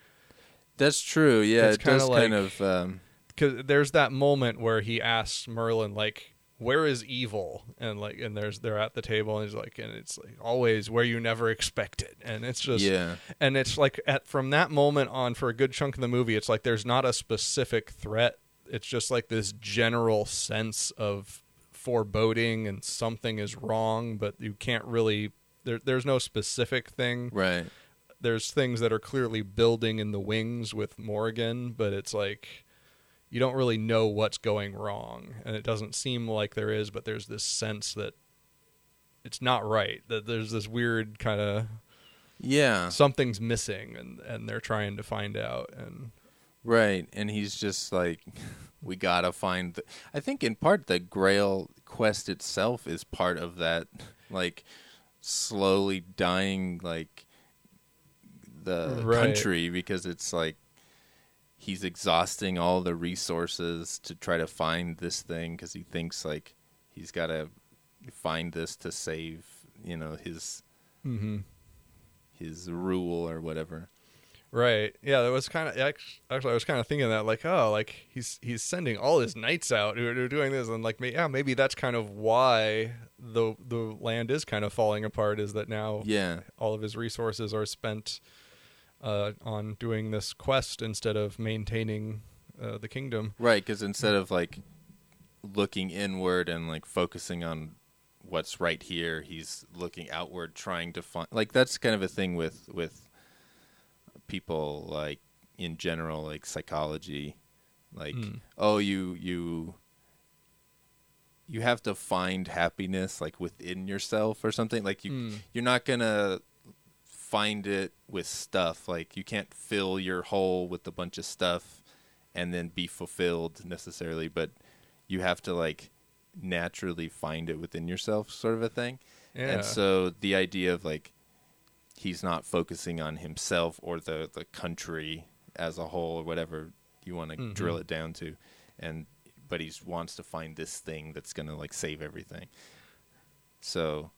That's true. Yeah, It's it does kinda kind like- of. Um, cuz there's that moment where he asks Merlin like where is evil and like and there's they're at the table and he's like and it's like always where you never expect it and it's just yeah, and it's like at from that moment on for a good chunk of the movie it's like there's not a specific threat it's just like this general sense of foreboding and something is wrong, but you can't really. There, there's no specific thing. Right. There's things that are clearly building in the wings with Morgan, but it's like you don't really know what's going wrong, and it doesn't seem like there is. But there's this sense that it's not right. That there's this weird kind of Yeah. something's missing, and and they're trying to find out. And Right, and he's just like, we gotta find. The, I think in part the Grail quest itself is part of that, like, slowly dying like the Right. country because it's like he's exhausting all the resources to try to find this thing because he thinks like he's got to find this to save you know his mm-hmm. his rule or whatever. Right. Yeah, that was kind of actually I was kind of thinking that like oh like he's he's sending all his knights out who are doing this and like yeah maybe that's kind of why the the land is kind of falling apart is that now Yeah, all of his resources are spent uh, on doing this quest instead of maintaining uh, the kingdom. Right, because instead of like looking inward and like focusing on what's right here, he's looking outward, trying to find. Like that's kind of a thing with with people like in general, like psychology. Like, Mm. oh, you you you have to find happiness like within yourself or something. Like you Mm. you're not gonna find it with stuff. Like you can't fill your hole with a bunch of stuff and then be fulfilled necessarily, but you have to like naturally find it within yourself, sort of a thing. Yeah. And so the idea of like he's not focusing on himself or the the country as a whole or whatever you want to Mhm. drill it down to, and but he wants to find this thing that's gonna like save everything. So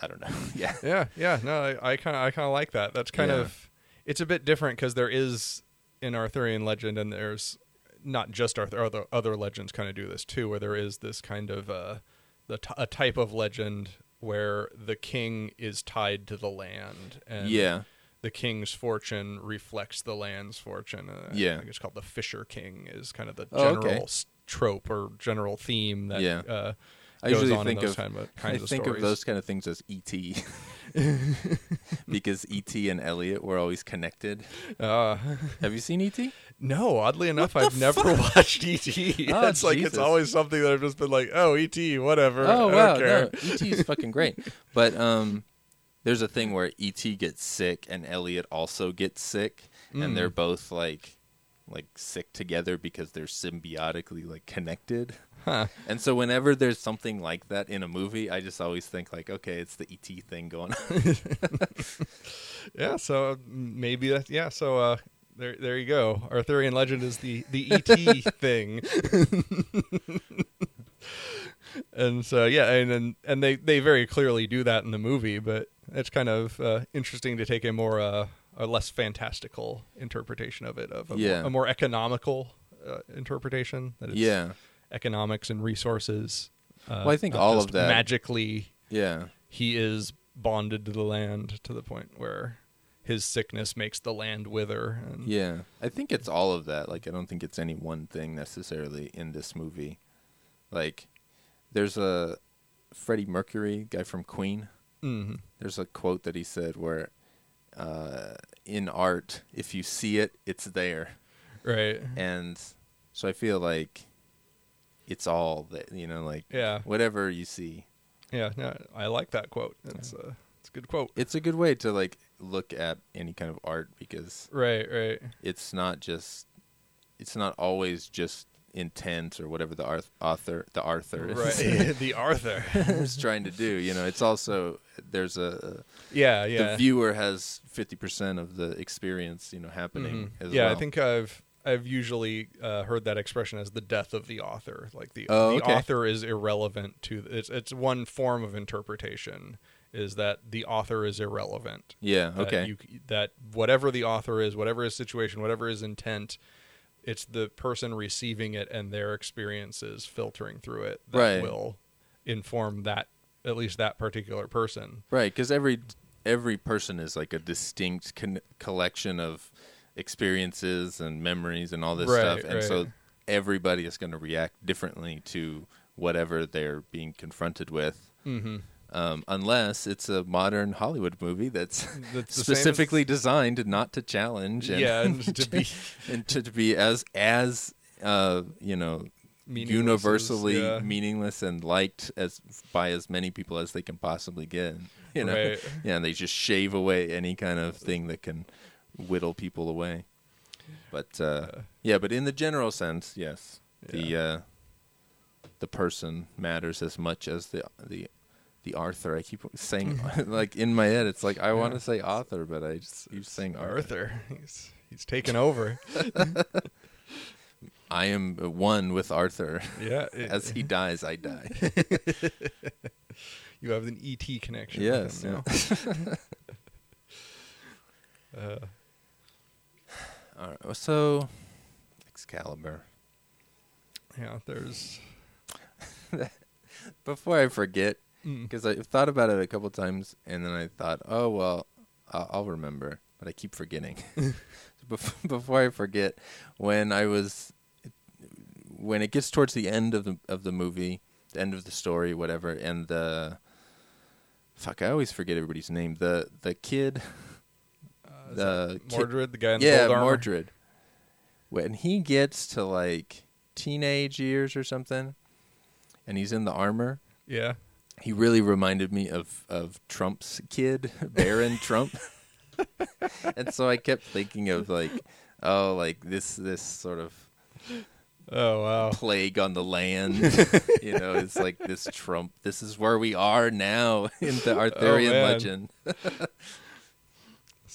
I don't know. yeah. yeah, yeah. No, I kind of I kind of like that. That's kind Yeah. of it's a bit different because there is an Arthurian legend, and there's not just Arthur. Other other legends kind of do this too, where there is this kind of uh, the t- a type of legend where the king is tied to the land, and Yeah. the king's fortune reflects the land's fortune. Uh, Yeah. I think it's called the Fisher King. Is kind of the Oh, general okay. trope or general theme that Yeah. uh, I goes usually on think in those of kind of, I of think stories. of those kind of things as ET, because ET and Elliot were always connected. Uh, Have you seen ET? No, oddly enough, I've never watched ET. Oh, it's like it's Jesus. always something that I've just been like, oh, ET, whatever. Oh I wow, don't care. no, ET is fucking great. But um, there's a thing where ET gets sick and Elliot also gets sick, and they're both like like sick together because they're symbiotically like connected. And so whenever there's something like that in a movie, I just always think like, okay, it's the ET thing going on. Yeah, so uh, maybe that. Yeah, so uh, there, there you go. Arthurian legend is the the ET thing. and so yeah, and, and and they they very clearly do that in the movie, but it's kind of uh, interesting to take a more uh, a less fantastical interpretation of it, of a, Yeah. more, a more economical uh, interpretation. That it's yeah, economics and resources. Uh, Well, I think all of that- magically yeah, he is bonded to the land to the point where his sickness makes the land wither. And, yeah. I think it's all of that. Like, I don't think it's any one thing necessarily in this movie. Like, there's a Freddie Mercury guy from Queen. Mhm. There's a quote that he said where, uh, in art, if you see it, it's there. right. And so I feel like it's all that, you know, like Yeah, whatever you see. yeah. No, I like that quote. It's a it's a good quote. It's a good way to like look at any kind of art because Right, right. it's not just it's not always just intent or whatever the arth- author the author is, Right. the Arthur. is trying to do. You know, it's also there's a yeah, yeah. the viewer has fifty percent of the experience, you know, happening Mhm. as yeah, well. I think I've I've usually uh, heard that expression as the death of the author. Like the Oh, the okay. author is irrelevant to it's it's one form of interpretation is that the author is irrelevant. Yeah. that Okay. you, that whatever the author is, whatever his situation, whatever his intent, it's the person receiving it and their experiences filtering through it that Right. will inform that at least that particular person. Right, because every every person is like a distinct con- collection of experiences and memories and all this Right, stuff, and right. so everybody is going to react differently to whatever they're being confronted with. Mm-hmm. Um, unless it's a modern Hollywood movie that's, That's same as- specifically designed not to challenge and, Yeah, and to be and to, to be as as uh, you know universally yeah. meaningless and liked as by as many people as they can possibly get. You know, Right. yeah, and they just shave away any kind of thing that can whittle people away. But uh, yeah, but in the general sense, yes, the uh, the person matters as much as the the the author. I keep saying like in my head, it's like I want to say author, but I just keep saying Arthur. Arthur. He's he's taken over. I am one with Arthur. Yeah, it- As he dies, I die. you have an ET connection. yes. with him now. Uh, right. So, Excalibur. yeah, there's Before I forget, Mm. because I thought about it a couple times, and then I thought, oh well, I'll, I'll remember, but I keep forgetting. Before I forget, when I was, when it gets towards the end of the of the movie, the end of the story, whatever, and the, fuck, I always forget everybody's name. The the kid, the Mordred, the guy in the yeah, gold armor. Mordred. When he gets to like teenage years or something, and he's in the armor, Yeah, he really reminded me of of Trump's kid, Barron Trump. and so I kept thinking of like, oh, like this this sort of Oh wow. plague on the land. you know, it's like this Trump. This is where we are now in the oh, Arthurian man. legend.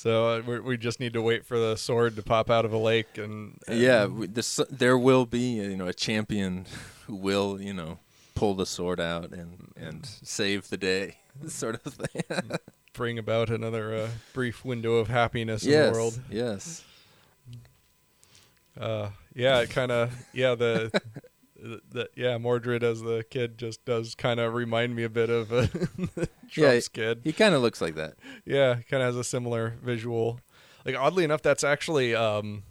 So uh, we we just need to wait for the sword to pop out of a lake and, and Yeah, we- this, there will be you know a champion who will you know pull the sword out and and save the day, sort of thing. bring about another uh, brief window of happiness in the world. yes. Uh, yeah, it kind of yeah the. The, yeah, Mordred as the kid just does kind of remind me a bit of uh, Trump's Yeah, kid. He kind of looks like that. Yeah, kind of has a similar visual. Like oddly enough, that's actually um,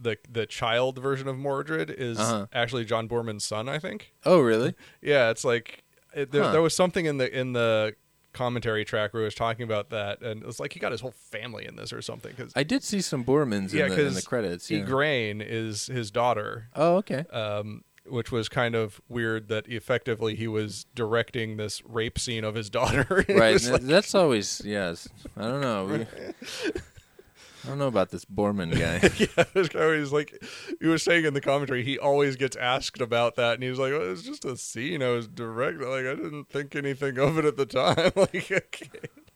the the child version of Mordred is Uh-huh. actually John Boorman's son. I think. Oh, really? Yeah, it's like it, there, Huh. there was something in the in the commentary track where he was talking about that, and it's like he got his whole family in this or something. Cause, I did see some Boormans yeah, in, the, in the credits. Yeah. Igraine is his daughter. oh, okay. Um, which was kind of weird that effectively he was directing this rape scene of his daughter. Right. like- that's always yes. I don't know. We, I don't know about this Boorman guy. yeah, this guy was like, he was saying in the commentary, he always gets asked about that, and he was like, well, "It's just a scene I was directing. Like, I didn't think anything of it at the time. like, okay.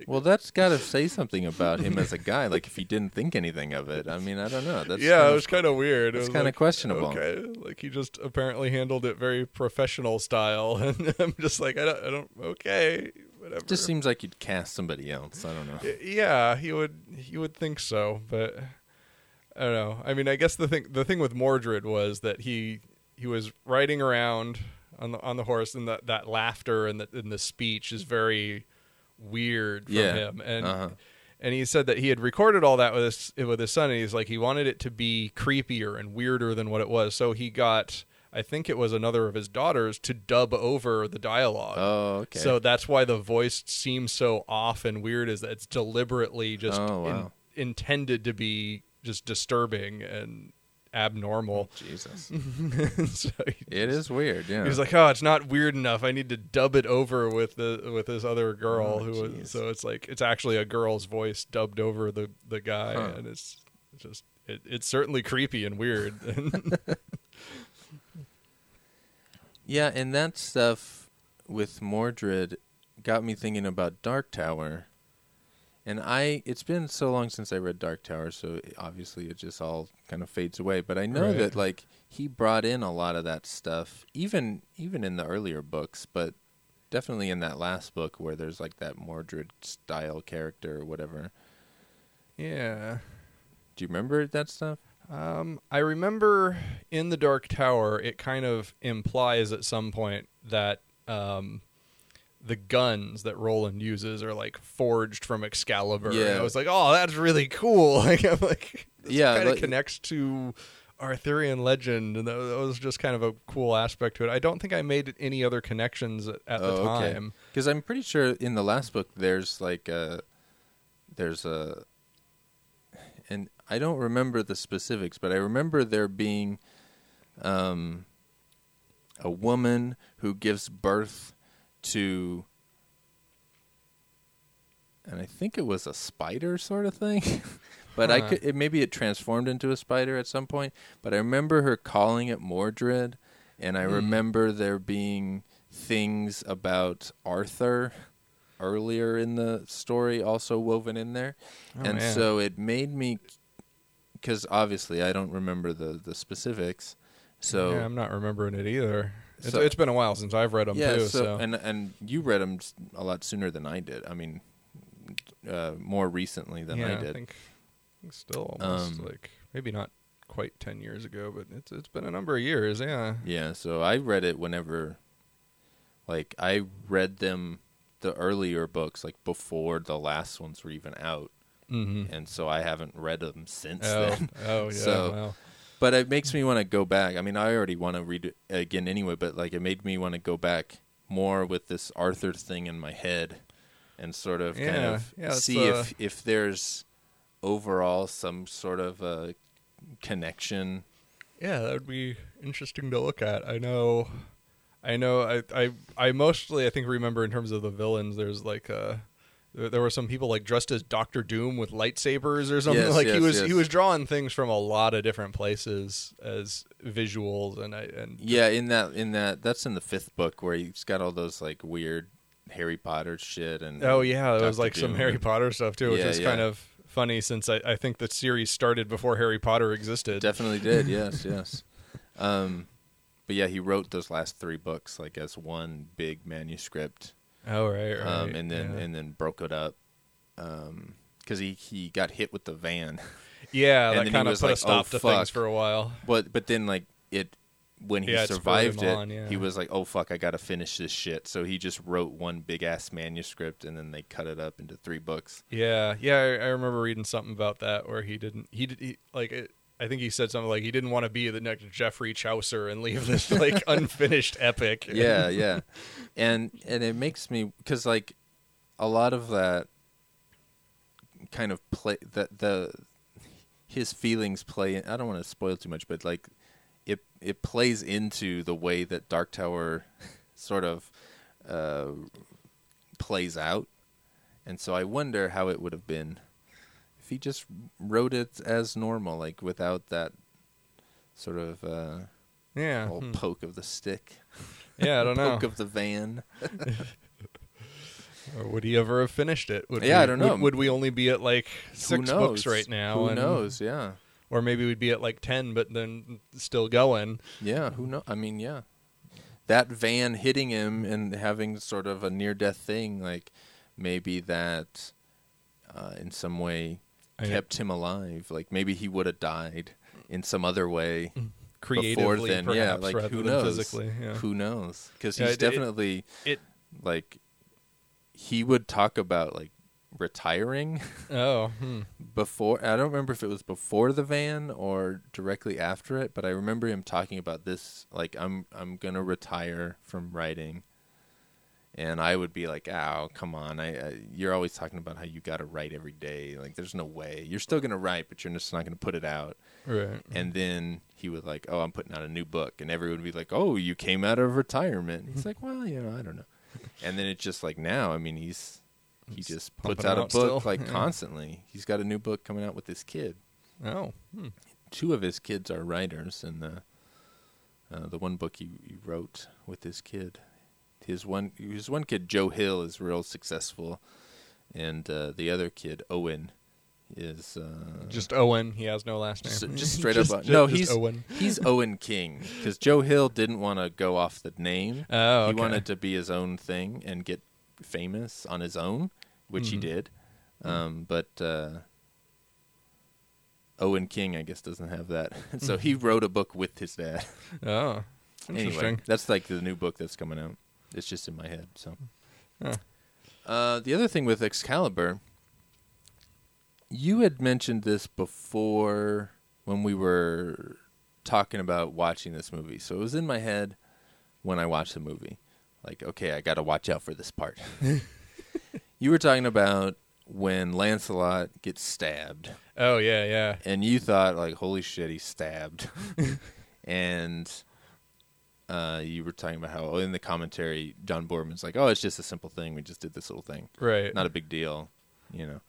Well, that's got to say something about him as a guy. Like if he didn't think anything of it. I mean, I don't know. That's yeah, kind it was kind of weird. It that's was kinda like, questionable. Okay, like he just apparently handled it very professional style, and I'm just like, I don't, I don't. Okay, whatever. just seems like you'd cast somebody else. I don't know. Yeah, he would he would think so, but I don't know. I mean, I guess the thing the thing with Mordred was that he he was riding around on the on the horse, and that that laughter and the and the speech is very weird from Yeah. him, and. Uh-huh. And he said that he had recorded all that with his with his son, and he's like he wanted it to be creepier and weirder than what it was. So he got, I think it was another of his daughters to dub over the dialogue. Oh, okay. So that's why the voice seems so off and weird is that it's deliberately just Oh, in- intended to be just disturbing and abnormal. Oh, Jesus, so he, it is weird. Yeah. He's like, oh, it's not weird enough. I need to dub it over with the with this other girl Oh, who was. So it's like it's actually a girl's voice dubbed over the the guy, Huh. and it's just it, it's certainly creepy and weird. Yeah, and that stuff with Mordred got me thinking about Dark Tower. And I it's been so long since I read Dark Tower, so obviously it just all kind of fades away, but I know Right. that like he brought in a lot of that stuff even even in the earlier books, but definitely in that last book where there's like that Mordred style character or whatever. yeah. Do you remember that stuff? Um, I remember in the Dark Tower, it kind of implies at some point that um, the guns that Roland uses are like forged from Excalibur. And Yeah. I was like, oh, that's really cool. Like I'm like, this Yeah, kind of like- connects to Arthurian legend, and that, was just kind of a cool aspect to it. I don't think I made any other connections at, at the time. Because I'm pretty sure in the last book there's like a there's a and I don't remember the specifics, but I remember there being um a woman who gives birth to and I think it was a spider sort of thing. but I could it, maybe it transformed into a spider at some point, but I remember her calling it Mordred and I Hmm. remember there being things about Arthur earlier in the story also woven in there. Oh, and man. so it made me cuz obviously I don't remember the the specifics. So yeah, I'm not remembering it either. It's, So- it's been a while since I've read them yeah, too. so, So, and and you read them a lot sooner than I did. I mean, uh, more recently than yeah, I did. think, I think still almost Um, like maybe not quite ten years ago, but it's it's been a number of years. Yeah. Yeah, so I read it whenever, like, I read them, the earlier books, like, before the last ones were even out. Mm-hmm. And so I haven't read them since Oh, then. oh yeah. So- wow. But it makes me want to go back. I mean, I already want to read it again anyway, but, like, it made me want to go back more with this Arthur thing in my head and sort of kind of yeah, see uh, if, if there's overall some sort of a connection. Yeah, that would be interesting to look at. I know, I know. I I I mostly I think remember in terms of the villains. There's like uh there, were some people like dressed as Doctor Doom with lightsabers or something. Yes, like he yes, was he was drawing things from a lot of different places as visuals and I and Yeah, in that in that that's in the fifth book where he's got all those like weird Harry Potter shit and Oh yeah, there was like some Doom. Harry Potter stuff too, which Yeah, is yeah. kind of funny since I, I think the series started before Harry Potter existed. Definitely did. Yes, yes. Um, but yeah, he wrote those last three books like as one big manuscript, oh right, right. um, and then yeah. and then broke it up because he he got hit with the van. yeah, and that kind of put a like, stop "Oh, to fuck." things for a while. But but then like it when he Yeah, survived it, on, yeah. he was like, "Oh fuck, I got to finish this shit." So he just wrote one big ass manuscript, and then they cut it up into three books. Yeah, yeah, I, I remember reading something about that where he didn't he did he, like it, I think he said something like he didn't want to be the next Geoffrey Chaucer and leave this like unfinished epic. yeah, yeah, and and it makes me because like a lot of that kind of play that the his feelings play. I don't want to spoil too much, but like it it plays into the way that Dark Tower sort of uh, plays out, and so I wonder how it would have been if he just wrote it as normal, like without that sort of uh, yeah, hmm. poke of the stick. yeah. I don't know. poke of the van. Or would he ever have finished it? Would Yeah, we, I don't know. Would, would we only be at like six books right now? Who and- knows? Yeah, Or maybe we'd be at like ten, but then still going. yeah. Who know? I mean, yeah. That van hitting him and having sort of a near-death thing, like maybe that uh, in some way. Kept him alive. Like maybe he would have died in some other way Creatively, before then. Yeah, perhaps, like rather who knows? physically. Yeah. Who knows? Because he's it- it- definitely it- like he would talk about like retiring. Oh, hmm. before I don't remember if it was before the van or directly after it, but I remember him talking about this like I'm I'm to retire from writing. And I would be like, "Oh, come on! I, I you're always talking about how you got to write every day. Like, there's no way you're still gonna write, but you're just not gonna put it out." right. And then he would like, "Oh, I'm putting out a new book," and everyone would be like, "Oh, you came out of retirement." He's like, "Well, you know, I don't know." And then it's just like now, I mean, he's he just puts pumping out a book still. like Yeah. constantly. He's got a new book coming out with his kid. Oh, hmm. Two of his kids are writers, and the uh, the one book he, he wrote with his kid, his one his one kid Joe Hill is real successful, and uh, the other kid Owen is uh, just Owen. He has no last name. just straight Just- up. just- no, just he's Owen. he's Owen King because Joe Hill didn't want to go off the name. Oh, He wanted to be his own thing and get famous on his own, which he Mhm. did. Um, but uh, Owen King, I guess, doesn't have that. so he wrote a book with his dad. Oh, interesting. anyway, that's like the new book that's coming out. It's just in my head. So Uh, the other thing with Excalibur, you had mentioned this before when we were talking about watching this movie. So it was in my head when I watched the movie. Like, okay, I got to watch out for this part. you were talking about when Lancelot gets stabbed, Oh yeah, yeah. and you thought like, "Holy shit, he's stabbed," and uh, you were talking about how in the commentary, John Boorman's like, "Oh, it's just a simple thing. We just did this little thing." Right. not a big deal, you know.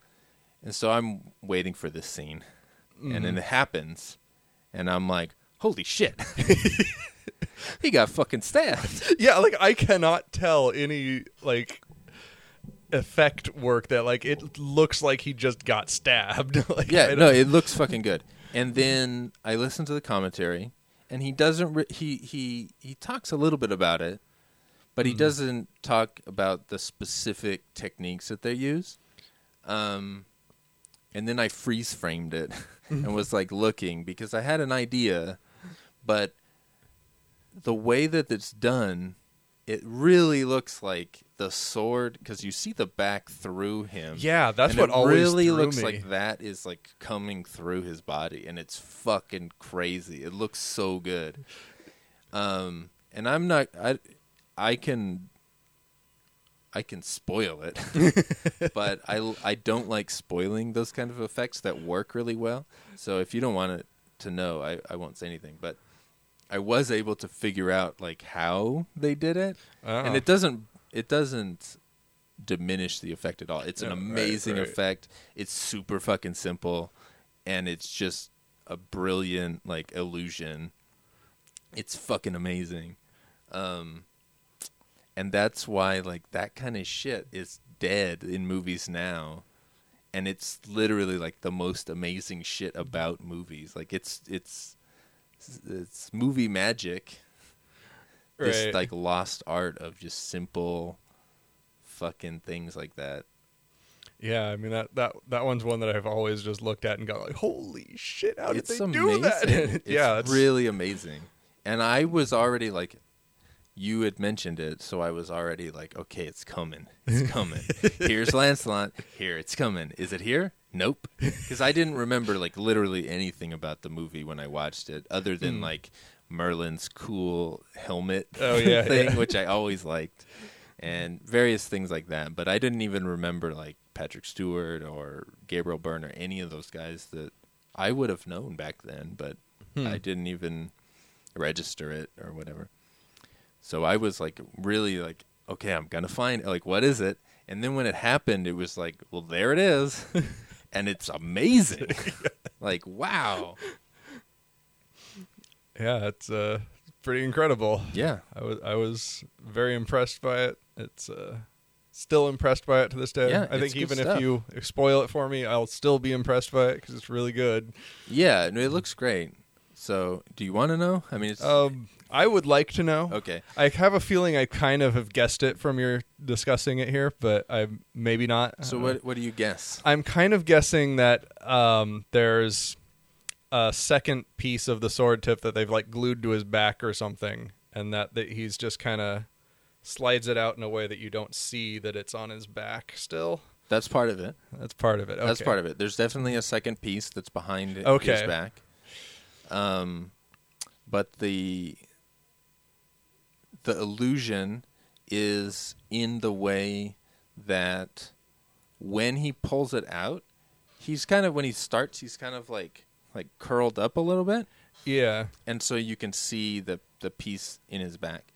And so I'm waiting for this scene, and Mm-hmm. then it happens, and I'm like, "Holy shit!" he got fucking stabbed. yeah, like I cannot tell any like effect work that like it looks like he just got stabbed. like, Yeah, no, it looks fucking good. And then I listen to the commentary, and he doesn't. Re- he he he talks a little bit about it, but Mm-hmm. he doesn't talk about the specific techniques that they use. Um, and then I freeze framed it and was like looking because I had an idea, but the way that it's done, it really looks like the sword because you see the back through him. Yeah, that's And what it always really looks me. like that is like coming through his body, and it's fucking crazy. It looks so good. Um, and I'm not. I I can. I can spoil it, but I I don't like spoiling those kind of effects that work really well. So if you don't want it to know, I I won't say anything. But I was able to figure out like how they did it, and Oh. it doesn't it doesn't diminish the effect at all. It's an Yeah, right, amazing right. effect. It's super fucking simple, and it's just a brilliant like illusion. It's fucking amazing, um, and that's why like that kind of shit is dead in movies now. And it's literally like the most amazing shit about movies. Like it's it's it's movie magic this Right. like lost art of just simple fucking things like that. Yeah, I mean that that that one's one that I've always just looked at and got like, holy shit, how did they amazing. do that? it's yeah, it's really amazing. And I was already like you had mentioned it, so I was already like, okay, it's coming. It's coming. Here's Lancelot. Here it's coming. Is it here? Nope. Because I didn't remember like literally anything about the movie when I watched it, other than hmm. like Merlin's cool helmet. Oh, yeah, thing, yeah. which I always liked, and various things like that. But I didn't even remember like Patrick Stewart or Gabriel Byrne or any of those guys that I would have known back then, but Hmm. I didn't even register it or whatever. So I was like really like, okay, I'm gonna find like what is it? And then when it happened, it was like, well, there it is, and it's amazing. like wow, yeah, it's uh pretty incredible. yeah, I was I was very impressed by it. It's uh still impressed by it to this day. Yeah, I think even stuff. if you spoil it for me, I'll still be impressed by it because it's really good. yeah. It looks great. So, do you want to know? I mean, it's Um, I would like to know. okay. I have a feeling I kind of have guessed it from your discussing it here, but I maybe not. So know. what what do you guess? I'm kind of guessing that um, there's a second piece of the sword tip that they've like glued to his back or something, and that, that he's just kind of slides it out in a way that you don't see that it's on his back still. That's part of it. That's part of it. That's part of it. There's definitely a second piece that's behind it- his Okay. back. Um, but the the illusion is in the way that when he pulls it out, he's kind of when he starts, he's kind of like like curled up a little bit. Yeah. and so you can see the the piece in his back.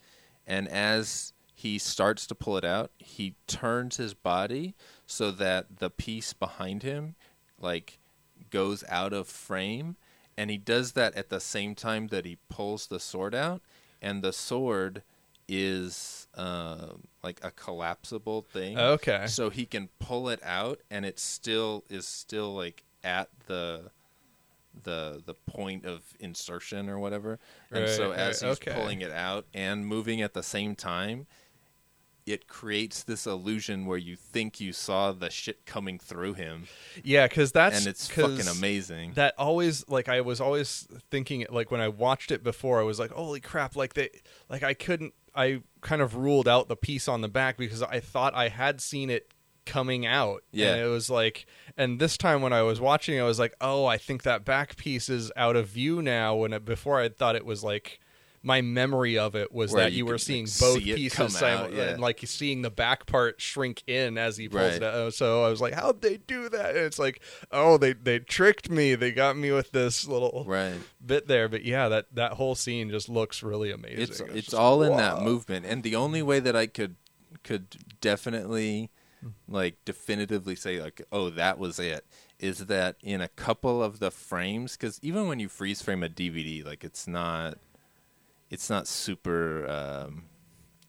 And as he starts to pull it out he turns his body so that the piece behind him like goes out of frame. And he does that at the same time that he pulls the sword out. And the sword is uh, like a collapsible thing. Okay. so he can pull it out and it still is still like at the the the point of insertion or whatever and so Right, as right, he's okay. pulling it out and moving at the same time it creates this illusion where you think you saw the shit coming through him, Yeah, because that's and it's fucking amazing. That always like I was always thinking like when I watched it before, I was like, holy crap! Like they like I couldn't. I kind of ruled out the piece on the back because I thought I had seen it coming out. Yeah. and it was like, and this time when I was watching, I was like, oh, I think that back piece is out of view now. When it, before I thought it was like. My memory of it was Where that you you, were seeing like, both see pieces out, yeah. and like seeing the back part shrink in as he pulls Right. it out. So I was like, how'd they do that? And it's like, oh, they they tricked me. They got me with this little right. bit there. But yeah, that that whole scene just looks really amazing. It's it's just all like, in that movement, and the only way that I could could definitely. Like definitively say like oh that was it is that in a couple of the frames because even when you freeze frame a DVD like it's not it's not super um,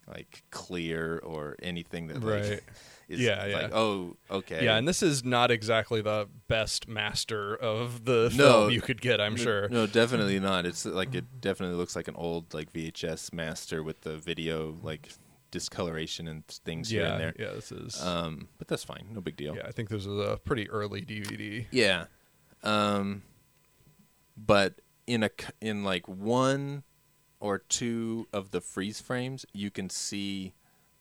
like clear or anything that like Right. is Yeah, like yeah. oh okay Yeah, and this is not exactly the best master of the No. film you could get. I'm No- sure. No, definitely not. It's like it definitely looks like an old like VHS master with the video like discoloration and things here and there. yeah. This is. Um, but that's fine. No big deal. yeah, I think this was a pretty early DVD. Yeah. Um, but in a in like one or two of the freeze frames, you can see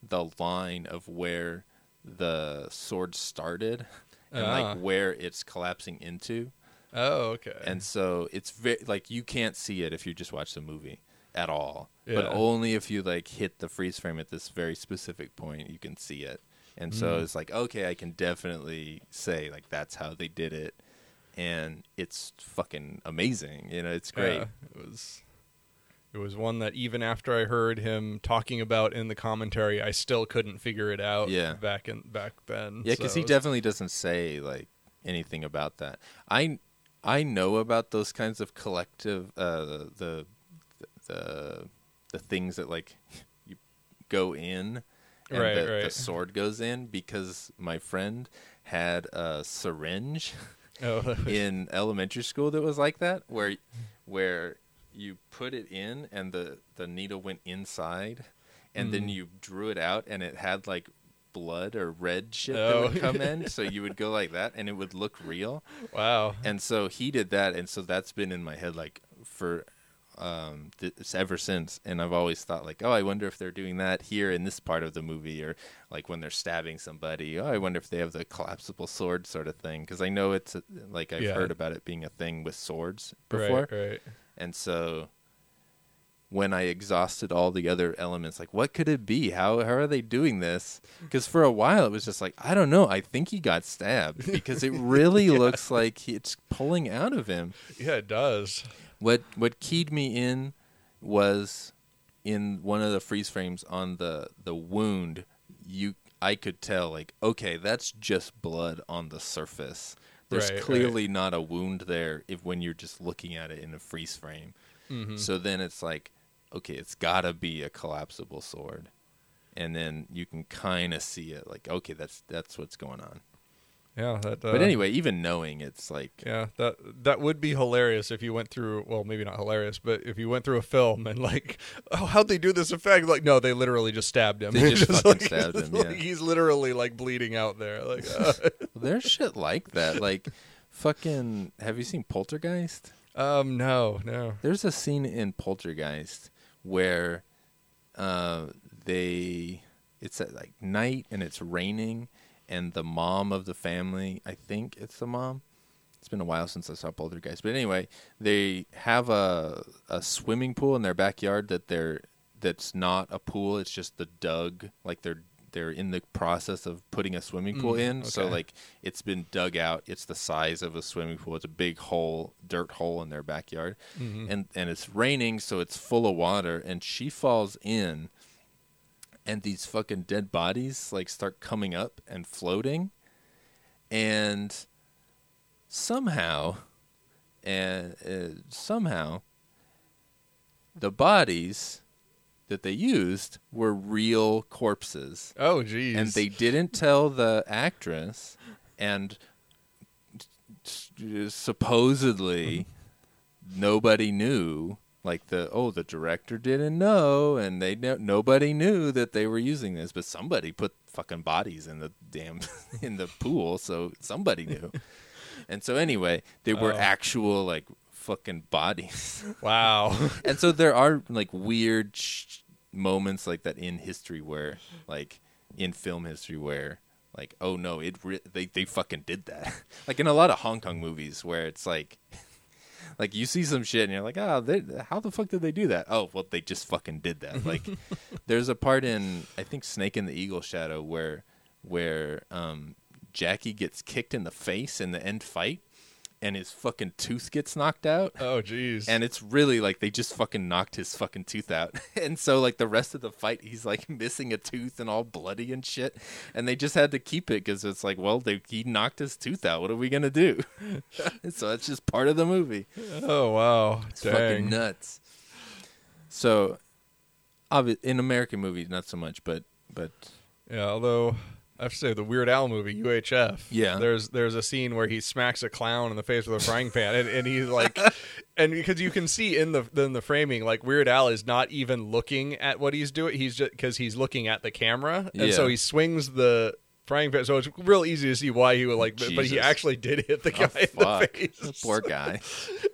the line of where the sword started and Ah. like where it's collapsing into. Oh, okay. and so it's very like you can't see it if you just watch the movie at all but only if you like hit the freeze frame at this very specific point you can see it and so Mm. it's like okay i can definitely say like that's how they did it and it's fucking amazing you know it's great Yeah, it was. It was one that even after I heard him talking about in the commentary, I still couldn't figure it out. Yeah. Back in back then. yeah because So he definitely doesn't say like anything about that i i know about those kinds of collective uh the the the things that like you go in and Right, the, the sword goes in because my friend had a syringe Oh, in elementary school that was like that where where you put it in and the the needle went inside and Mm. then you drew it out and it had like blood or red shit Oh. that would come in so you would go like that and it would look real wow. and so he did that and so that's been in my head like for um th- ever since and i've always thought like oh i wonder if they're doing that here in this part of the movie or like when they're stabbing somebody oh i wonder if they have the collapsible sword sort of thing because i know it's a, like i've Yeah. heard about it being a thing with swords before Right, right. and so when I exhausted all the other elements, like what could it be? How how are they doing this? Because for a while it was just like I don't know. I think he got stabbed because it really looks like he, it's pulling out of him. Yeah, it does. What what keyed me in was in one of the freeze frames on the the wound. You I could tell like okay, that's just blood on the surface. There's Right, clearly not a wound there if when you're just looking at it in a freeze frame. Mm-hmm. So then it's like, okay, it's got to be a collapsible sword, and then you can kind of see it. Like, okay, that's that's what's going on. Yeah, that. Uh, But anyway, even knowing it's like, Yeah, that that would be hilarious if you went through. Well, maybe not hilarious, but if you went through a film and like, oh, how'd they do this effect? Like, no, they literally just stabbed him. They just fucking like, stabbed him, like, he's literally like bleeding out there. Like, uh, there's shit like that. Like, fucking, have you seen Poltergeist? um, no, no. There's a scene in Poltergeist where uh, they it's at like night and it's raining and the mom of the family, I think it's the mom. It's been a while since I saw Poltergeist, but anyway, they have a a swimming pool in their backyard that they're that's not a pool. It's just the dug like they're they're in the process of putting a swimming pool Mm, in. So like it's been dug out. It's the size of a swimming pool. It's a big hole, dirt hole in their backyard, Mm-hmm. and and it's raining, so it's full of water. And she falls in, and these fucking dead bodies like start coming up and floating, and somehow, and uh, somehow, the bodies that they used were real corpses Oh, geez. and they didn't tell the actress and supposedly nobody knew like the oh the director didn't know and they nobody knew that they were using this, but somebody put fucking bodies in the damn in the pool, so somebody knew. and so anyway, they were Oh. actual like fucking bodies. Wow. and so there are like weird sh- moments like that in history where like in film history where like oh no it re- they they fucking did that like in a lot of Hong Kong movies where it's like like you see some shit and you're like oh they, how the fuck did they do that? Oh well they just fucking did that. Like there's a part in I think Snake and the Eagle Shadow where where um Jackie gets kicked in the face in the end fight and his fucking tooth gets knocked out oh, jeez. and it's really like they just fucking knocked his fucking tooth out. And so like the rest of the fight, he's like missing a tooth and all bloody and shit. And they just had to keep it because it's like, well, they, he knocked his tooth out. What are we gonna do? so that's just part of the movie. oh, wow. It's fucking nuts. So, obvi- in American movies, not so much, but but Yeah, although I have to say the Weird Al movie UHF. Yeah. there's there's a scene where he smacks a clown in the face with a frying pan, and, and he's like, and because you can see in the in the framing, like Weird Al is not even looking at what he's doing. He's just because he's looking at the camera, and so he swings the frying pan. So it's real easy to see why he would like, but, but he actually did hit the oh, guy in the face. poor guy.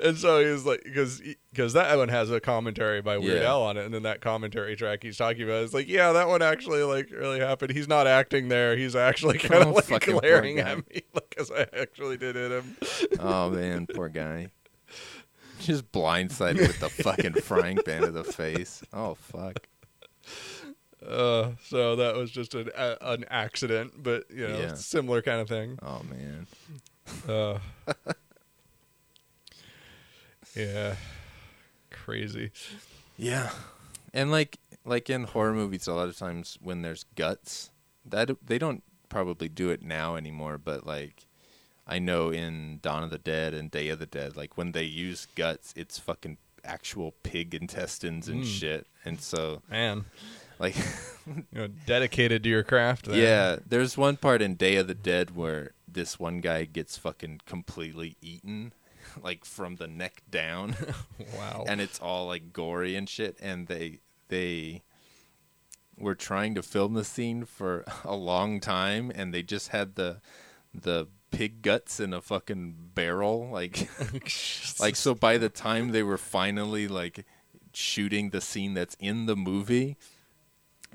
And so he was like, because because that one has a commentary by Weird Yeah. Al on it, and then that commentary track he's talking about is like, yeah, that one actually like really happened. He's not acting there. He's actually kind of Oh, like glaring at me because I actually did hit him. Oh man, poor guy. Just blindsided with the fucking frying pan to the face. Oh fuck. Uh, so that was just an a, an accident, but you know, Yeah. similar kind of thing. Oh man. Uh, yeah, crazy. Yeah, and like like in horror movies, a lot of times when there's guts, that they don't probably do it now anymore. But like, I know in Dawn of the Dead and Day of the Dead, like when they use guts, it's fucking actual pig intestines and Mm. shit. And so Man, like, you know, dedicated to your craft. There. yeah, there's one part in Day of the Dead where this one guy gets fucking completely eaten. Like from the neck down, Wow. and it's all like gory and shit and they they were trying to film the scene for a long time and they just had the the pig guts in a fucking barrel like like so by the time they were finally like shooting the scene that's in the movie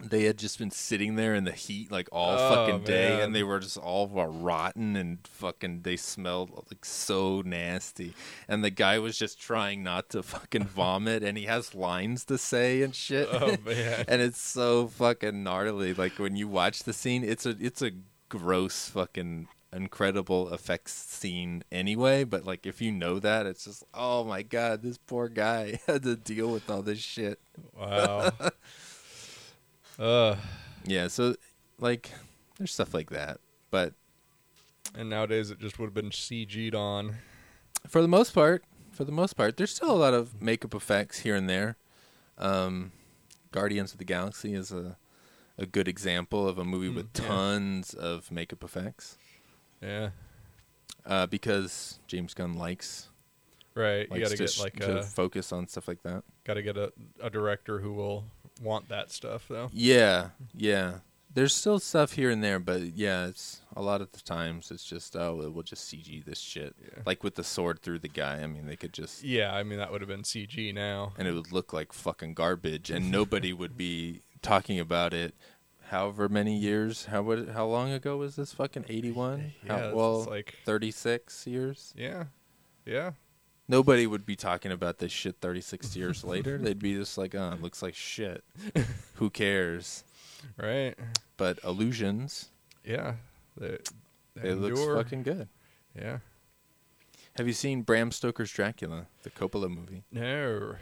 they had just been sitting there in the heat like all Oh, fucking day man. and they were just all rotten and fucking they smelled like so nasty and the guy was just trying not to fucking vomit and he has lines to say and shit Oh, man. and it's so fucking gnarly like when you watch the scene it's a it's a gross fucking incredible effects scene anyway but like if you know that it's just oh my god this poor guy had to deal with all this shit Wow. Uh, yeah so like there's stuff like that but and nowadays it just would have been CG'd on. for the most part, for the most part, there's still a lot of makeup effects here and there. Um, Guardians of the Galaxy is a a good example of a movie with yeah. tons of makeup effects Yeah. uh, because James Gunn likes Right. You got to to, get sh- like to a focus on stuff like that. got to get a, a director who will want that stuff though. Yeah, yeah. There's still stuff here and there, but yeah, it's a lot of the times it's just oh we'll just CG this shit, Yeah. like with the sword through the guy. I mean, they could just Yeah, I mean that would have been CG now. and it would look like fucking garbage, and nobody would be talking about it. However many years, how would, how long ago was this? Fucking eighty one. Yeah, it's well, like- thirty six years. Yeah. Yeah. Nobody would be talking about this shit thirty six years later. They'd be just like, "Oh, it looks like shit. Who cares?" Right. But illusions, Yeah. They, they it looks endure. fucking good. Yeah. Have you seen Bram Stoker's Dracula, the Coppola movie? No.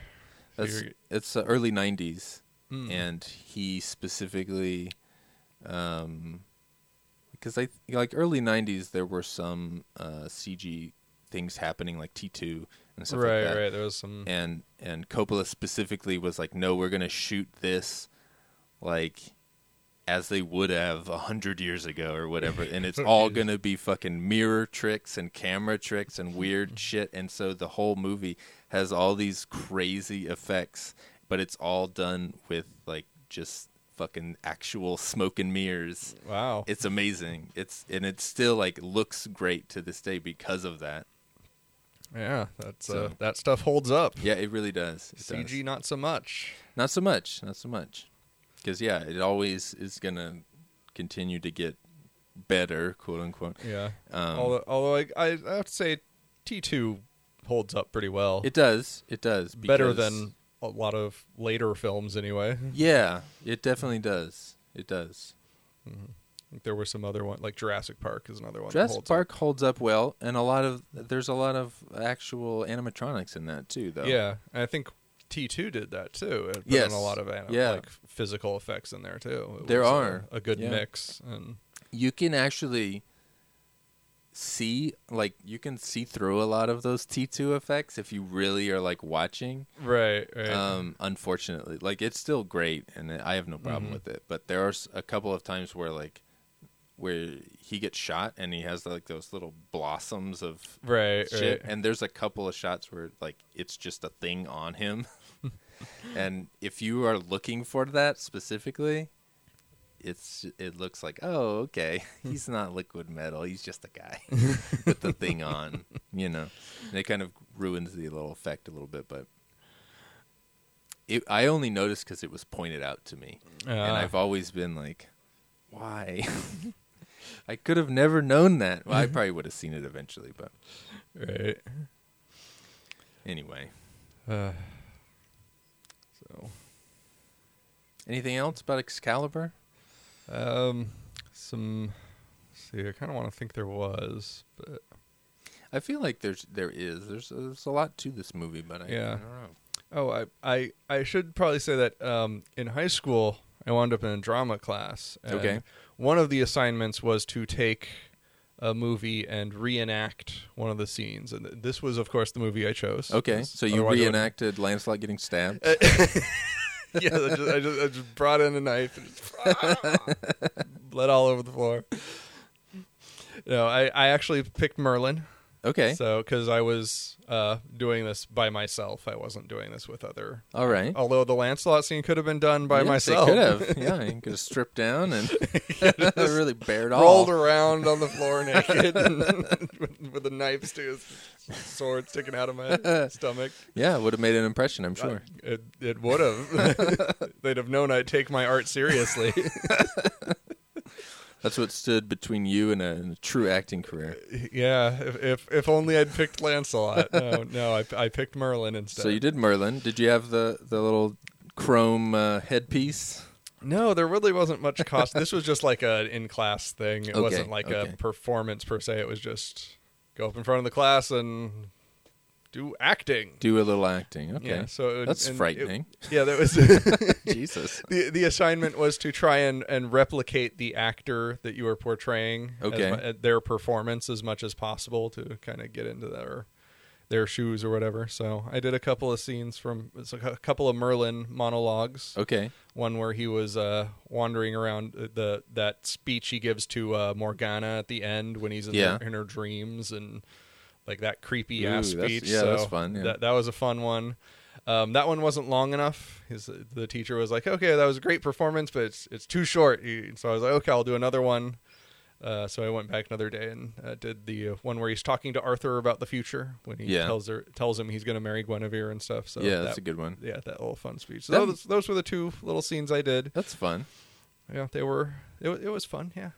That's You're- it's uh, early '90s, Mm. and he specifically, um, because I like early '90s, there were some uh, CG things happening like T2 and stuff right, like that, right. There was some. and and Coppola specifically was like, no, we're gonna shoot this like as they would have a hundred years ago or whatever, and it's all gonna be fucking mirror tricks and camera tricks and weird shit, and so the whole movie has all these crazy effects, but it's all done with like just fucking actual smoke and mirrors. Wow. It's amazing. It's and it still like looks great to this day because of that. Yeah, that's So- uh, that stuff holds up. Yeah, it really does. It CG does. not so much. Not so much. Not so much. Because yeah, it always is gonna continue to get better, quote unquote. Yeah. Um, although although I, I have to say T two holds up pretty well. It does. It does. Better than a lot of later films anyway. Yeah, it definitely does. It does. There were some other one like Jurassic Park is another one. Jurassic holds Park holds up well, and a lot of there's a lot of actual animatronics in that too, though. Yeah, and I think T two did that too. It put Yes. a lot of anim- Yeah. like physical effects in there too. It There was, uh, are. a, good Yeah. mix and you can actually see like you can see through a lot of those T2 effects if you really are like watching. right, right. Um unfortunately, like it's still great and I have no problem Mhm. with it, but there are a couple of times where like where he gets shot and he has like those little blossoms of right, shit right. and there's a couple of shots where like it's just a thing on him. and if you are looking for that specifically, it's it looks like oh okay he's not liquid metal he's just a guy with the thing on you know and it kind of ruins the little effect a little bit but it, i only noticed because it was pointed out to me and Ah. i've always been like why i could have never known that. Well i probably would have seen it eventually but right. anyway. Uh, so anything else about excalibur? Um some let's see I kind of want to think there was, but i feel like there's there is there's there's a lot to this movie but i, I Yeah. don't know. Oh, I, I, I should probably say that um, in high school, I wound up in a drama class. and Okay. One of the assignments was to take a movie and reenact one of the scenes, and th- this was, of course, the movie I chose. Okay, so you otherwise I wouldn't- reenacted Lancelot getting stabbed. yeah, I just, I, just, I just brought in a knife and just bled all over the floor. No, I, I actually picked Merlin. Okay, So, because I was uh, doing this by myself, I wasn't doing this with other all right. Although the Lancelot scene could have been done by Yes, myself. It could have. Yeah, you could have stripped down and really bared all. Rolled around on the floor naked with, with a knife to his sword sticking out of my stomach. Yeah, would have made an impression. I'm sure. It, it would have. They'd have known I'd take my art seriously. That's what stood between you and a, and a true acting career. yeah, if, if if only I'd picked Lancelot. No, no, I, I picked Merlin instead. So you did Merlin. Did you have the the little chrome uh, headpiece? No, there really wasn't much cost. this was just like a in class thing. It Okay, wasn't like okay. a performance per se. It was just go up in front of the class and do acting. Do a little acting. Okay, Yeah, so it- that's and it- frightening. yeah, that was Jesus. the the assignment was to try and, and replicate the actor that you were portraying. Okay. mu- uh, their performance as much as possible to kind of get into their their shoes or whatever. So I did a couple of scenes from it's a couple of Merlin monologues. Okay. One where he was uh, wandering around uh, the that speech he gives to uh, Morgana at the end when he's in, Yeah. her, in her dreams and like that creepy Ooh, ass that's- speech. yeah, so that's fun, yeah. That that was a fun one. Um, that one wasn't long enough. His, the teacher was like, "Okay, that was a great performance, but it's it's too short." He, so I was like, "Okay, I'll do another one." Uh, so I went back another day and uh, did the uh, one where he's talking to Arthur about the future when he Yeah. tells her tells him he's going to marry Guinevere and stuff. So yeah, that's that- a good one. yeah, that little fun speech. So That- those, those were the two little scenes I did. That's fun. Yeah, they were. It, it was fun. Yeah.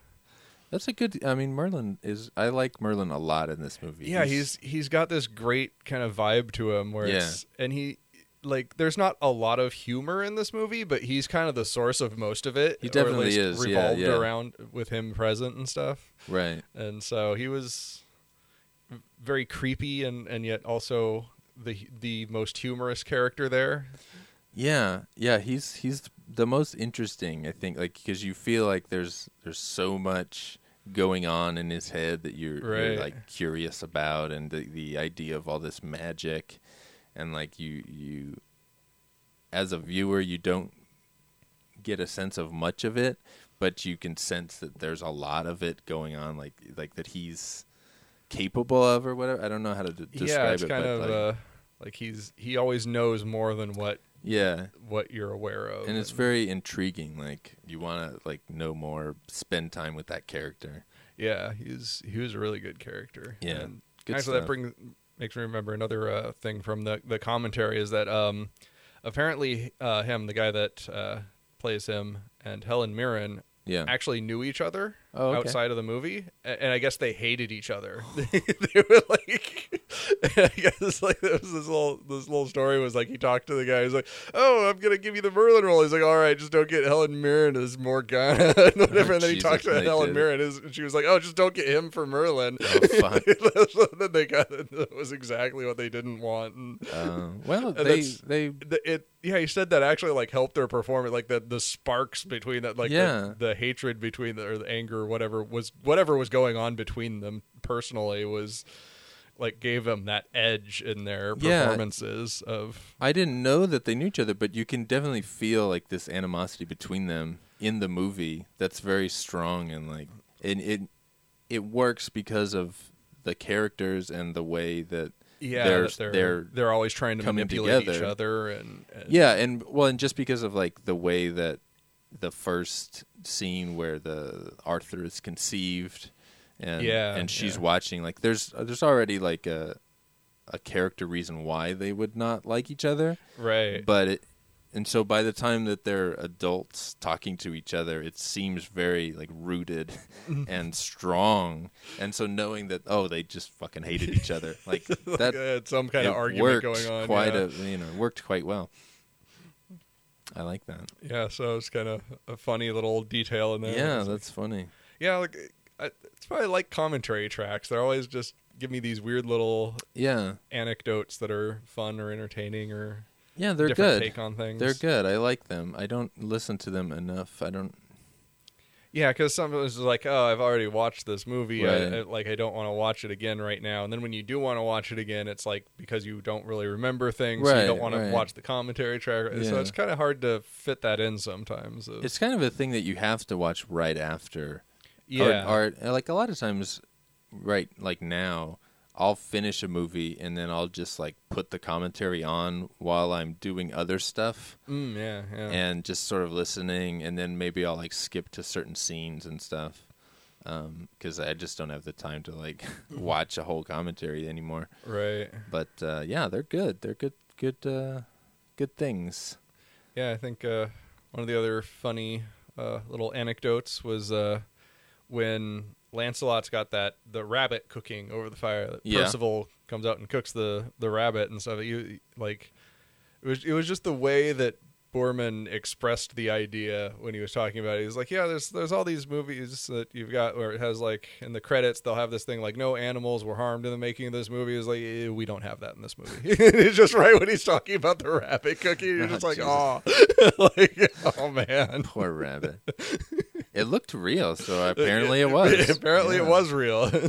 That's a good. I mean, Merlin is. I like Merlin a lot in this movie. Yeah, he's he's got this great kind of vibe to him where Yeah. it's and he like there's not a lot of humor in this movie, but he's kind of the source of most of it. He definitely is, yeah, Revolved yeah. around with him present and stuff. right. And so he was very creepy and and yet also the the most humorous character there. Yeah, yeah, he's he's the most interesting, I think, like because you feel like there's there's so much going on in his head that you're, you're like curious about, and the the idea of all this magic, and like you you, as a viewer, you don't get a sense of much of it, but you can sense that there's a lot of it going on, like like that he's capable of or whatever. I don't know how to d- describe yeah, it's it, kind but of like, uh, like he's he always knows more than what yeah, what you're aware of, and it's very intriguing. Like you want to like know more, spend time with that character. yeah, he's he was a really good character. Yeah, And actually, that brings makes me remember another uh, thing from the the commentary is that um, apparently uh, him, the guy that uh, plays him, and Helen Mirren Yeah, actually knew each other Oh, okay. outside of the movie, and I guess they hated each other. they were like, I guess like there was this little this little story was like he talked to the guy. He's like, "Oh, I'm gonna give you the Merlin role." He's like, "All right, just don't get Helen Mirren as Morgana and whatever." and then he talked to Helen. Mirren, and she was like, "Oh, just don't get him for Merlin." Oh, so then they got that was exactly what they didn't want. And, Uh, well, And they they the, it yeah he said that actually like helped their performance like the the sparks between that like Yeah. the, the hatred between the or the anger or whatever was whatever was going on between them personally was like gave them that edge in their Yeah. performances of I didn't know that they knew each other, but you can definitely feel like this animosity between them in the movie. That's very strong and like it it it works because of the characters and the way that yeah they're they're they're they're always trying to manipulate each other and, and yeah, and well, and just because of like the way that the first scene where the Arthur is conceived, and Yeah, and she's yeah. watching, like there's uh, there's already like a a character reason why they would not like each other, right but it, and so by the time that they're adults talking to each other, it seems very like rooted and strong, and so knowing that oh they just fucking hated each other, like like that had some kind of argument worked going on quite yeah. a you know worked quite well. I like that. yeah so it's kind of a funny little detail in there Yeah, that's funny. Yeah, like I, it's why I like commentary tracks. They're always just give me these weird little Yeah, anecdotes that are fun or entertaining or yeah, they're different good. take on things. They're good. I like them. I don't listen to them enough. I don't. Yeah, because sometimes it's like, oh, I've already watched this movie. Right. I, like, I don't want to watch it again right now. And then when you do want to watch it again, it's like because you don't really remember things, so you don't want to watch the commentary track. So it's kind of hard to fit that in sometimes. It's kind of a thing that you have to watch right after. Yeah, Or, or like a lot of times, right like now, I'll finish a movie and then I'll just like put the commentary on while I'm doing other stuff mm, yeah, yeah. and just sort of listening, and then maybe I'll like skip to certain scenes and stuff. Because I just don't have the time to like watch a whole commentary anymore. right. But uh, yeah, they're good. They're good, good, uh, good things. Yeah, I think uh, one of the other funny uh, little anecdotes was uh, when Lancelot's got that the rabbit cooking over the fire. That Yeah. Percival comes out and cooks the the rabbit and stuff. You like it was it was just the way that Boorman expressed the idea when he was talking about it. He was like, "Yeah, there's there's all these movies that you've got where it has like in the credits they'll have this thing like no animals were harmed in the making of this movie." It's like eh, we don't have that in this movie. it's just right when he's talking about the rabbit cooking, you're Oh, just like, Jesus. "Oh, like oh man." Poor rabbit. it looked real, so apparently it was. Apparently, it Yeah. was real.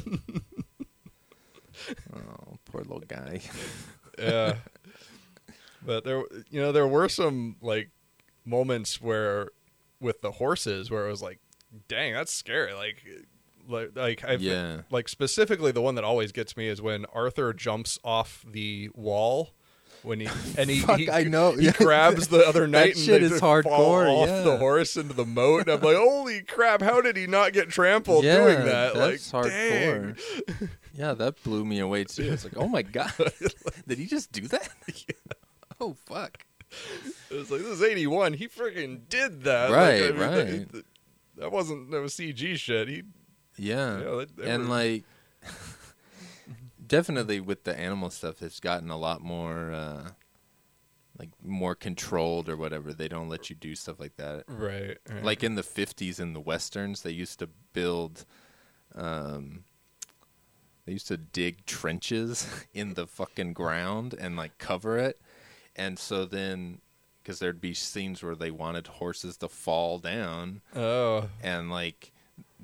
Oh, poor little guy. yeah. But there, you know, there were some like moments where with the horses where it was like, dang, that's scary. Like, like, like I've Yeah. like specifically the one that always gets me is when Arthur jumps off the wall. When he and he, Fuck, he, I know. he grabs the other knight and shit they is just fall hardcore, off yeah. the horse into the moat. And I'm like, holy crap! How did he not get trampled yeah, doing that? That's like, hardcore. dang. Yeah, that blew me away too. It's like, oh my god, did he just do that? Oh fuck. It was like this is eighty one. He freaking did that. Right, like, I mean, right. That, that wasn't no CG shit. He Yeah, they- they and were- like definitely with the animal stuff, it's gotten a lot more uh like more controlled or whatever. They don't let you do stuff like that. right, right. like in the 50s in the westerns they used to build um they used to dig trenches in the fucking ground and like cover it and so then because there'd be scenes where they wanted horses to fall down oh and like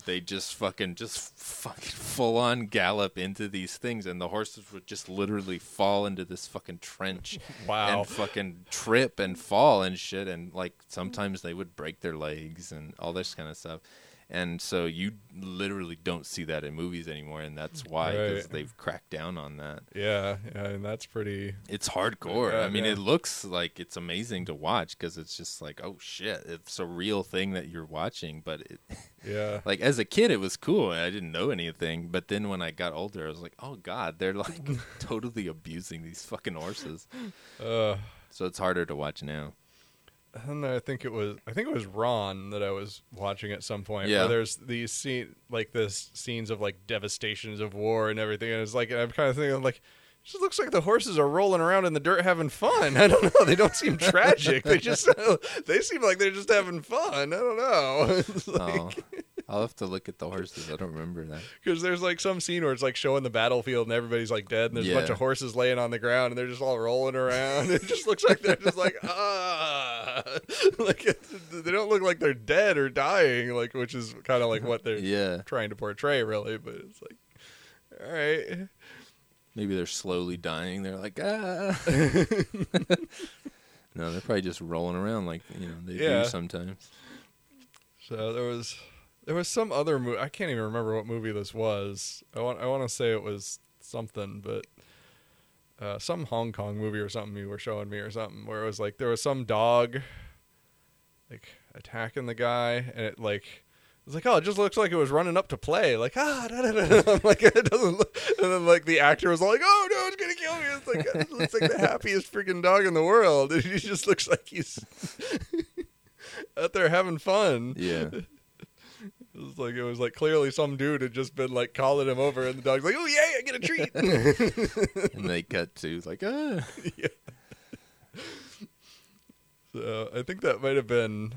they just fucking just fucking full on gallop into these things, and the horses would just literally fall into this fucking trench. Wow. And fucking trip and fall and shit, and like sometimes they would break their legs and all this kind of stuff. And so you literally don't see that in movies anymore, and that's why 'cause Right. they've cracked down on that. Yeah, yeah, and that's pretty. It's hardcore. Yeah, I mean, yeah. it looks like it's amazing to watch because it's just like, oh shit, it's a real thing that you're watching. But it, Yeah, like as a kid, it was cool. and I didn't know anything. But then when I got older, I was like, oh god, they're like totally abusing these fucking horses. uh, So it's harder to watch now. And I think it was I think it was Ran that I was watching at some point. Yeah. where there's these scene like this scenes of like devastations of war and everything, and it's like and I'm kind of thinking like. It just looks like the horses are rolling around in the dirt having fun. I don't know. They don't seem tragic. They just they seem like they're just having fun. I don't know. It's oh. like- Oh, I'll have to look at the horses. I don't remember that. Because there's like some scene where it's like showing the battlefield and everybody's like dead and there's a bunch of horses laying on the ground and they're just all rolling around. It just looks like they're just like ah, like they don't look like they're dead or dying, like which is kind of like what they're Yeah, trying to portray, really. But it's like, all right, maybe they're slowly dying. They're like ah. no, they're probably just rolling around like you know they Yeah. do sometimes. so there was there was some other movie. I can't even remember what movie this was. I want I want to say it was something, but uh, some Hong Kong movie or something you were showing me or something where it was like there was some dog like attacking the guy and it like it was like oh it just looks like it was running up to play like ah da, da, da. I'm like it doesn't look and then like the actor was like oh no it's gonna kill me it's like it looks like the happiest freaking dog in the world and he just looks like he's out there having fun Yeah, it was like it was like clearly some dude had just been like calling him over, and the dog's like, "Oh yeah, I get a treat." and they cut to like ah. Yeah. so I think that might have been,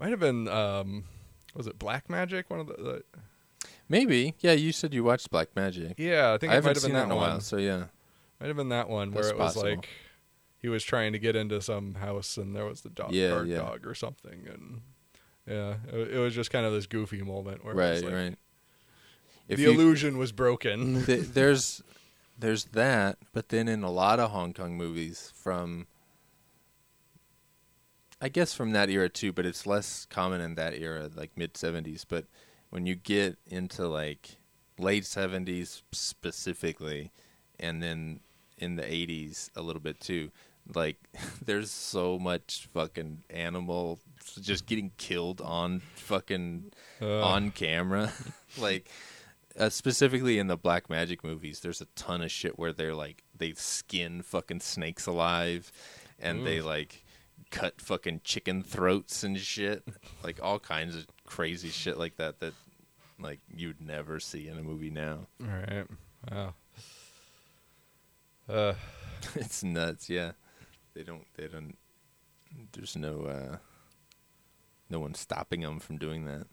might have been, um, was it Black Magic? One of the, the Maybe. Yeah, you said you watched Black Magic. yeah, I think I it might haven't seen been that in a one. while. So yeah, Might have been that one where That's it was possible. like he was trying to get into some house, and there was the dog, Yeah, guard yeah. dog or something, and yeah, it, it was just kind of this goofy moment where it right, was like, right. If the you- illusion was broken. th- there's there's that, but then in a lot of Hong Kong movies from I guess from that era too, but it's less common in that era, like mid seventies. But when you get into like late seventies specifically, and then in the eighties a little bit too, like there's so much fucking animal just getting killed on fucking Uh, on camera. like uh, specifically in the black magic movies, there's a ton of shit where they're like they skin fucking snakes alive, and they like cut fucking chicken throats and shit, like all kinds of crazy shit like that that like you'd never see in a movie now. All right. Wow. Uh, it's nuts. Yeah, they don't. They don't. There's no. uh No one stopping them from doing that.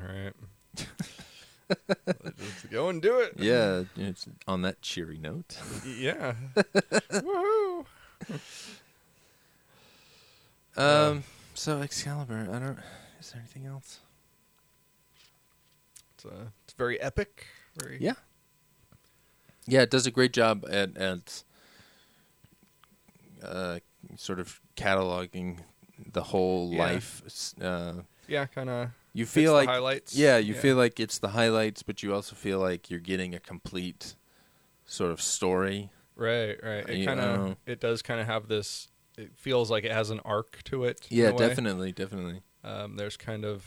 all right. Let's go and do it. Yeah, it's on that cheery note. Yeah. Woohoo. Um. So Excalibur. I don't. Is there anything else? It's, uh, it's very epic. Very Yeah. Yeah, it does a great job at at uh, sort of cataloging the whole Yeah. life. Uh, Yeah, kind of. you feel like highlights. yeah, you feel like it's the highlights, but you also feel like you're getting a complete sort of story. right, right. It kind I don't know. of. It does kind of have this. It feels like it has an arc to it. Yeah, definitely, definitely. Um, there's kind of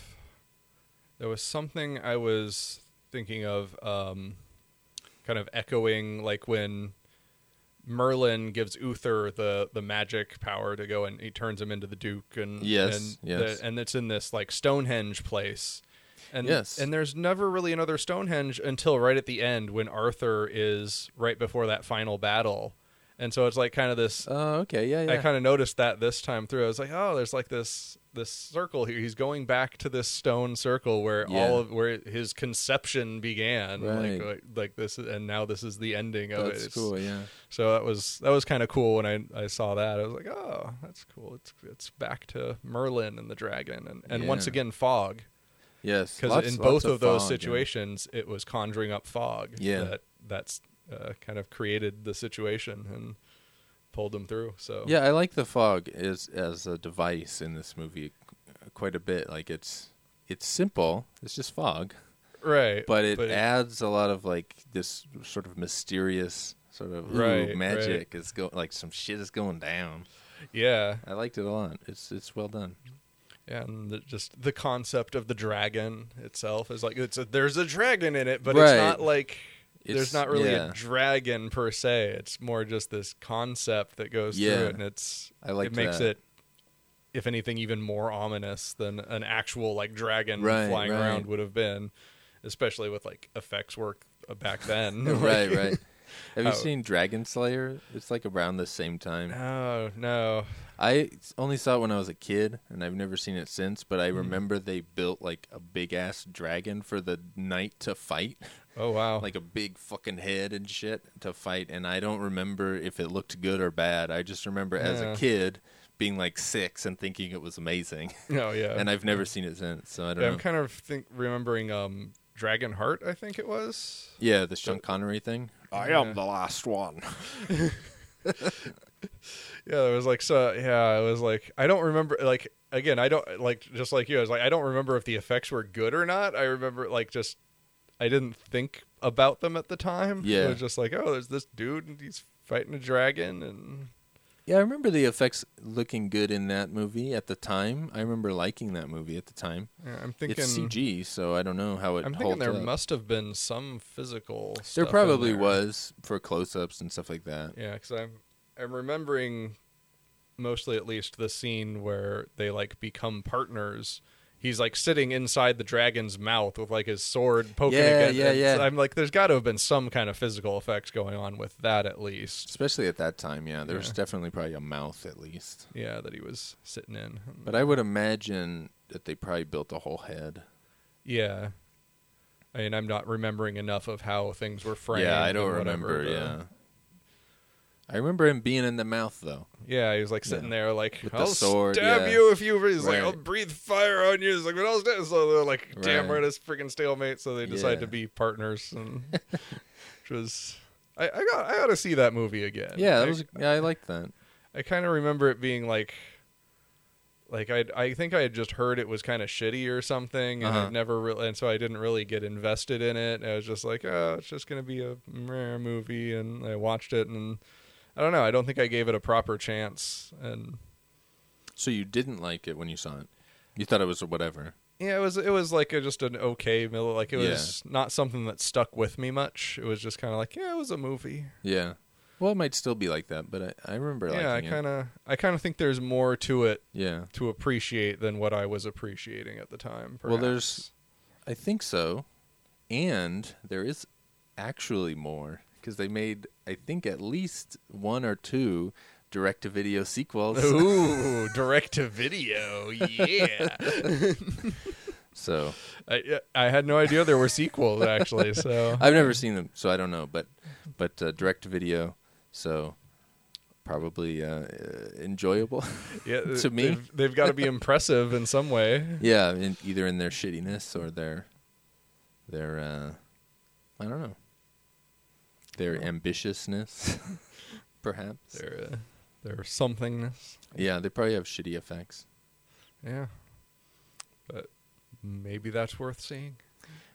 there was something I was thinking of, um, kind of echoing like when Merlin gives Uther the the magic power to go and he turns him into the Duke and Yes, and yes. the, and it's in this like Stonehenge place. And, Yes. and there's never really another Stonehenge until right at the end when Arthur is right before that final battle. And so it's like kind of this Oh, okay, yeah, yeah. I kind of noticed that this time through. I was like, oh, there's like this this circle here. He's going back to this stone circle where Yeah. all of where his conception began. Right. Like, like this, and now this is the ending of it. That's cool. Yeah. So that was that was kind of cool when I I saw that. I was like, oh, that's cool. It's it's back to Merlin and the dragon, and and once again Fog. Yes, because in both of, those fog, yeah. situations it was conjuring up fog Yeah. that that's uh, kind of created the situation and pulled them through so Yeah, I like the fog as as a device in this movie quite a bit. Like it's it's simple. It's just fog, right but it adds a lot of like this sort of mysterious sort of Right, magic is going like some shit is going down. yeah I liked it a lot. It's it's well done. yeah and the, just the concept of the dragon itself is like it's a, there's a dragon in it but Right. it's not like It's- there's not really yeah. a dragon per se it's more just this concept that goes Yeah. through it and it's I like it makes that. it if anything even more ominous than an actual like dragon Right, flying right. around would have been especially with like effects work uh, back then right, right. Have you Oh. seen Dragon Slayer? It's like around the same time. no no I only saw it when I was a kid, and I've never seen it since. But. I remember they built like a big ass dragon for the knight to fight, oh wow like a big fucking head and shit to fight. And I don't remember if it looked good or bad. I just remember as a kid being like six and thinking it was amazing. oh yeah and I've never seen it since, so I don't Yeah, know. I'm kind of think remembering um Dragon Heart I think it was yeah, the Sean Connery thing. I am the last one. Yeah, it was like so. Yeah, it was like I don't remember. Like again, I don't like just like you. I was like I don't remember if the effects were good or not. I remember like just I didn't think about them at the time. Yeah. it was just like oh, there's this dude and he's fighting a dragon and Yeah, I remember the effects looking good in that movie at the time. I remember liking that movie at the time. yeah, I'm thinking it's CG, so I don't know how it I'm thinking there up. must have been some physical. there probably there. was for close-ups and stuff like that. Yeah, because I'm I'm remembering mostly at least the scene where they like become partners. He's like sitting inside the dragon's mouth with like his sword poking Yeah, against yeah, yeah. I'm like, there's got to have been some kind of physical effects going on with that at least. Especially at that time, yeah. There was Yeah. definitely probably a mouth at least. Yeah, that he was sitting in. But I would imagine that they probably built a whole head. yeah, I mean, I'm not remembering enough of how things were framed. yeah, I don't whatever, remember, yeah. I remember him being in the mouth though. Yeah, he was like sitting Yeah. there, like With the I'll sword, stab yeah. you if you. He's like, Right. I'll breathe fire on you. He's like, but I'll stab. So they're like, damn, Right. we're this freaking stalemate. So they decide Yeah. to be partners, and which was, I, I got, I got to see that movie again. Yeah, I, was yeah, I liked that. I kind of remember it being like, like I, I think I had just heard it was kind of shitty or something, and Uh-huh. I've never really, and so I didn't really get invested in it. I was just like, oh, it's just gonna be a meh movie, and I watched it, and I don't know. I don't think I gave it a proper chance, and. So you didn't like it when you saw it. You thought it was whatever. Yeah, it was it was like a, just an okay middle. Like it was not something that stuck with me much. It was just kind of like yeah, it was a movie. Yeah. Well, it might still be like that, but I, I remember yeah, I kind of I kind of think there's more to it Yeah. to appreciate than what I was appreciating at the time. Well, there's, I think so, and there is actually more because they made, I think, at least one or two direct-to-video sequels. ooh direct to video. Yeah, So I I had no idea there were sequels actually. So I've never seen them, so I don't know. But but uh, direct-to-video, so probably uh, uh, enjoyable. yeah, to me. they've, they've got to be impressive in some way. yeah, in, either in their shittiness or their their uh, I don't know their ambitiousness, perhaps. They're uh, they're somethingness. Yeah, they probably have shitty effects. Yeah, but maybe that's worth seeing,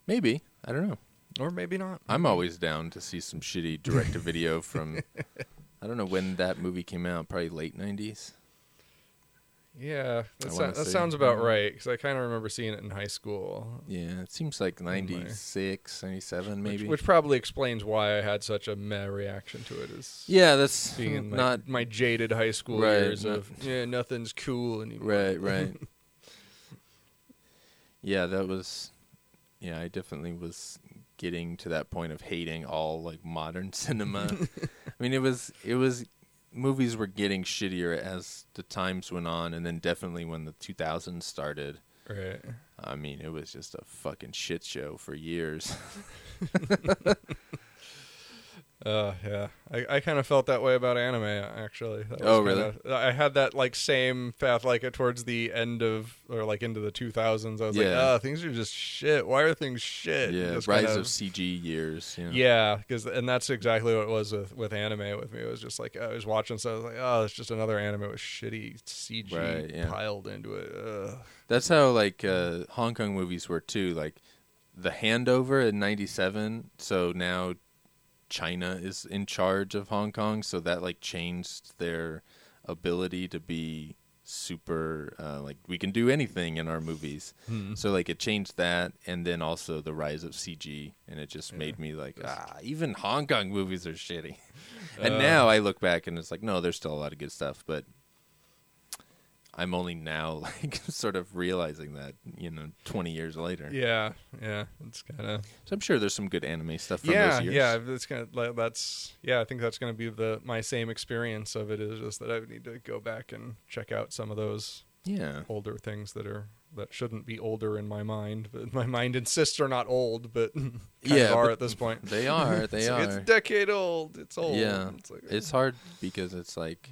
Maybe I don't know. or maybe not. I'm always down to see some shitty direct to video from. I don't know when that movie came out. Probably late '90s. Yeah, that, I that sounds about mhm. right because I kind of remember seeing it in high school. Yeah, it seems like my- 96, 97 maybe. Which, which probably explains why I had such a meh reaction to it. Is yeah, that's being in my, not my jaded high school Right, years not- of yeah, nothing's cool anymore. right, right. yeah, that was. Yeah, I definitely was getting to that point of hating all like modern cinema. I mean, it was it was movies were getting shittier as the times went on, and then definitely when the 2000s started. Right. I mean, it was just a fucking shit show for years. Uh, yeah, I, I kind of felt that way about anime actually. That was Oh, really? kinda- I had that like same path, like towards the end of or like into the 2000s. I was like, Yeah. oh, things are just shit. Why are things shit? Yeah, Just rise kind of CG years. You know? Yeah, because and that's exactly what it was with with anime with me. It was just like I was watching, so I was like, oh, it's just another anime with shitty CG Right, yeah. piled into it. Ugh. That's how like uh, Hong Kong movies were too. Like the handover in '97. So now China is in charge of Hong Kong. So that like changed their ability to be super uh, like we can do anything in our movies. So like it changed that, and then also the rise of CG, and it just made me like ah, even Hong Kong movies are shitty. and now I look back and it's like no, there's still a lot of good stuff, but I'm only now like sort of realizing that you know 20 years later. Yeah, yeah, it's kind of So I'm sure there's some good anime stuff from yeah, those years. yeah. That's kind of like, that's yeah. I think that's going to be the my same experience of it is just that I would need to go back and check out some of those yeah. older things that are that shouldn't be older in my mind, but my mind insists are not old, but Yeah, are but at this point. They are. They it's, are. It's a decade old. It's old. yeah. It's like, It's eh. hard because it's like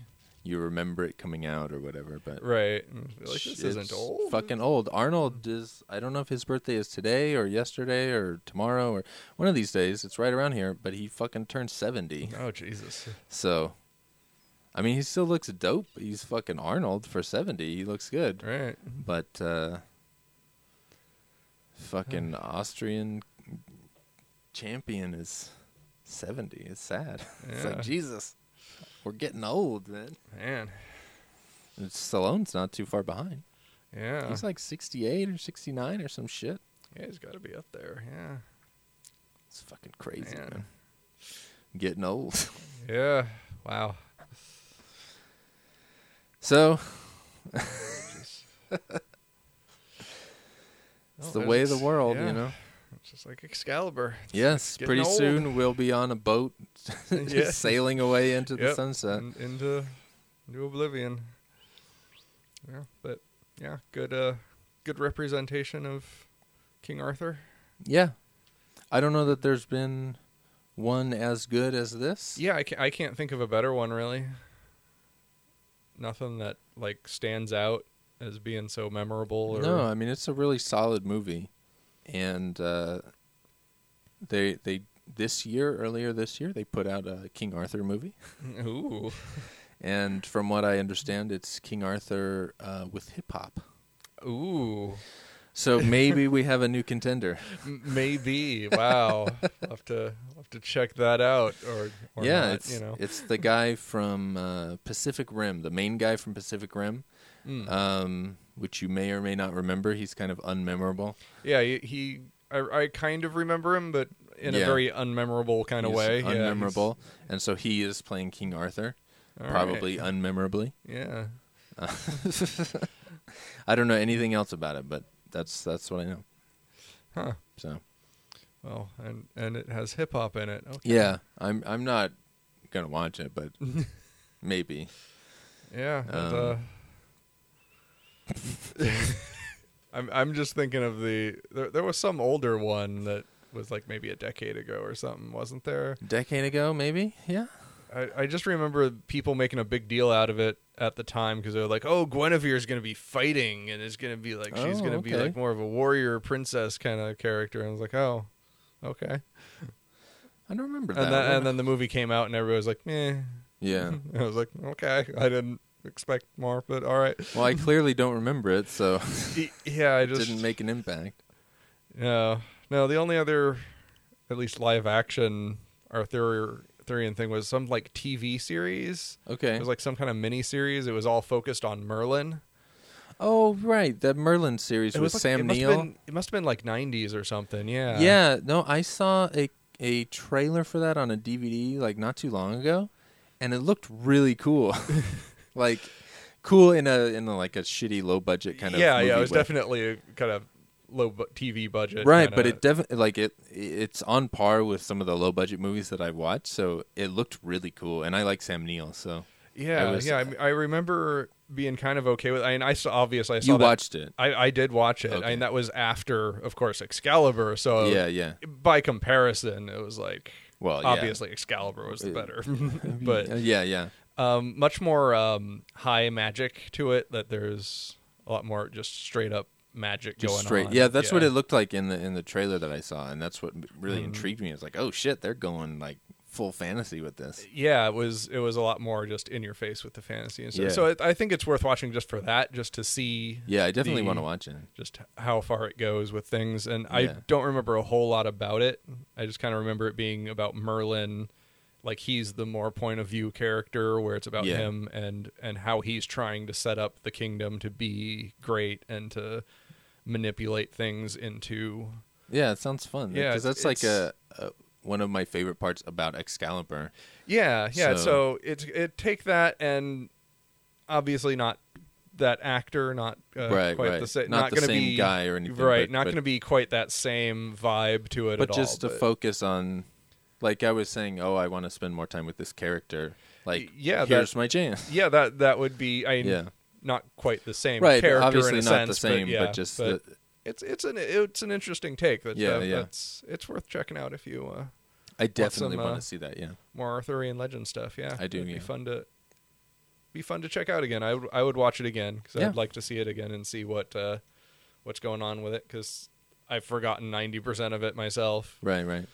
you remember it coming out or whatever, but right. Like this isn't old. Fucking old. Arnold is. I don't know if his birthday is today or yesterday or tomorrow or one of these days. It's right around here, but he fucking turned 70. Oh Jesus. So, I mean, he still looks dope. He's fucking Arnold for 70. He looks good. Right. But uh fucking Austrian champion is 70. It's sad. It's like Jesus. We're getting old, man. Man. And Stallone's not too far behind. Yeah. He's like 68 or 69 or some shit. yeah, he's got to be up there. Yeah. It's fucking crazy, Man. man. Getting old. Yeah. Wow. so, it's Oh, the way of the world, yeah. you know. It's just like Excalibur. It's Yes, pretty old. soon we'll be on a boat just Yeah. sailing away into the sunset. in- into into oblivion. Yeah, but yeah, good uh good representation of King Arthur. Yeah. I don't know that there's been one as good as this. Yeah, I can't, I can't think of a better one really. Nothing that like stands out as being so memorable or No, I mean it's a really solid movie. And uh they they this year, earlier this year, they put out a King Arthur movie. Ooh. And from what I understand, it's King Arthur uh, with hip hop. Ooh. So maybe we have a new contender. Maybe. Wow. I'll have to I'll have to check that out or, or yeah, not, it's you know. it's the guy from uh, Pacific Rim, the main guy from Pacific Rim, Mm. um, which you may or may not remember. He's kind of unmemorable. Yeah, he, he I, I kind of remember him, but in a very unmemorable kind of He's way. Yeah, he's- unmemorable, and so he is playing King Arthur, all probably right. unmemorably. Yeah. I don't know anything else about it, but that's that's what I know. Huh. So Well, and and it has hip hop in it. Okay. yeah, I'm I'm not gonna watch it, but maybe. Yeah. and, Um, uh, I'm I'm just thinking of the there, there was some older one that was like maybe a decade ago or something, wasn't there? decade ago, maybe. Yeah. I, I just remember people making a big deal out of it at the time because they were like, "Oh, Guinevere's going to be fighting and is going to be like she's Oh, going to be okay. like more of a warrior princess kind of character." And I was like, "Oh, okay." I don't remember And that. then, one. and then the movie came out and everybody was like, "Meh." yeah. I was like, "Okay, I didn't expect more, but all right." Well, I clearly don't remember it, so yeah, I just didn't make an impact. No, no. The only other, at least live action Arthur Arthurian thing was some like TV series. Okay. It was like some kind of mini series. It was all focused on Merlin. oh, right, that Merlin series It with like, Sam it Neill. Been, it must have been like '90s or something. Yeah. yeah, no, I saw a a trailer for that on a DVD like not too long ago, and it looked really cool. like cool in a in a, like a shitty low budget kind of yeah, yeah. It was way. definitely a kind of low bu- TV budget. right, kinda- but it definitely like it it's on par with some of the low budget movies that I've watched, so it looked really cool, and I like Sam Neill, so Yeah, I was- yeah. I, I remember being kind of okay with. I mean, I saw obviously I saw you that- watched it. I, I did watch it, Okay. and that was after, of course, Excalibur. So yeah, yeah. by comparison, it was like Well, yeah. obviously Excalibur was the better, but Uh, yeah, yeah. Um, much more um, high magic to it. That there's a lot more just straight up magic Just going straight. on. Yeah, that's what it looked like in the in the trailer that I saw, and that's what really Mm. intrigued me. It's like, oh shit, they're going like full fantasy with this. Yeah, it was it was a lot more just in your face with the fantasy and stuff. Yeah. So it, I think it's worth watching just for that, just to see Yeah, I definitely the- want to watch it. just how far it goes with things. And I don't remember a whole lot about it. I just kind of remember it being about Merlin, like he's the more point of view character, where it's about Yeah. him and and how he's trying to set up the kingdom to be great and to manipulate things into. Yeah, it sounds fun. Yeah, because that's like a, a one of my favorite parts about Excalibur. Yeah, yeah. So, So- it's it take that and obviously not that actor, not uh, Right, quite right. the same, Not not, the gonna same be guy or anything, right? but- not going to be quite that same vibe to it but just all. to but- focus on, like I was saying, oh, I want to spend more time with this character. Like, yeah, here's that- my chance. Yeah, that that would be. I mean, Yeah. not quite the same Right, character obviously in a not the sense, same, but, yeah, but just but the- it's it's an it's an interesting take. That, Yeah, uh, yeah. That's it's worth checking out if you uh, I definitely some, want uh, to see that. Yeah, more Arthurian legend stuff. Yeah, I do, It'd yeah. be fun to be fun to check out again. I would I would watch it again because Yeah. I'd like to see it again and see what uh, what's going on with it because I've forgotten ninety percent of it myself. right, right.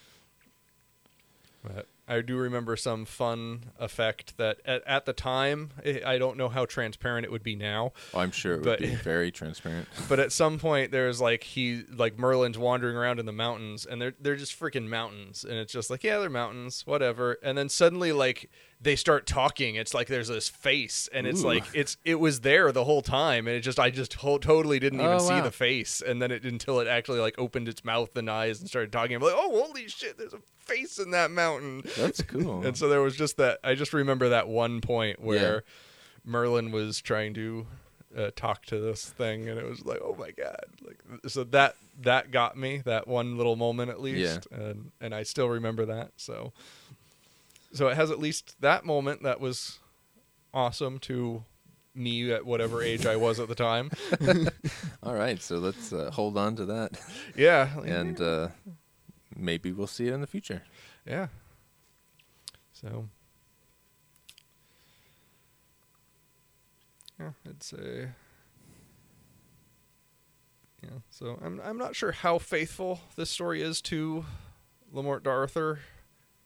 But I do remember some fun effect that at, at the time I I don't know how transparent it would be now. Oh, I'm sure it would be very transparent. But at some point, there's like he like Merlin's wandering around in the mountains, and they're they're just freaking mountains, and it's just like yeah, they're mountains, whatever. And then suddenly, like they start talking. It's like there's this face, and it's Ooh. like it's it was there the whole time, and it just I just to- totally didn't even Oh, see wow. the face, and then it until it actually like opened its mouth and eyes and started talking. I'm like, oh holy shit, there's a face in that mountain. That's cool. And so there was just that. I just remember that one point where Merlin was trying to uh, talk to this thing, and it was like, oh my god! Like so that that got me that one little moment at least, yeah. and and I still remember that. So so it has at least that moment that was awesome to me at whatever age I was at the time. All right, so let's uh, hold on to that, Yeah, and uh, maybe we'll see it in the future. Yeah. So. Yeah, it's a. Yeah, so I'm I'm not sure how faithful this story is to Le Morte D'Arthur.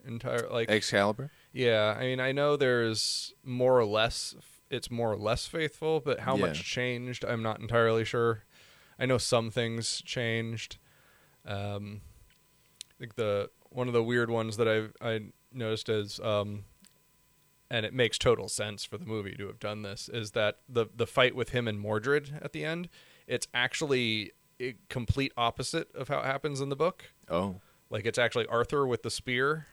Entire like Excalibur. yeah, I mean I know there's more or less it's more or less faithful, but how Yeah. much changed I'm not entirely sure. I know some things changed. Um, I think the one of the weird ones that I I noticed is um, and it makes total sense for the movie to have done this is that the the fight with him and Mordred at the end, it's actually a complete opposite of how it happens in the book. Oh, Like it's actually Arthur with the spear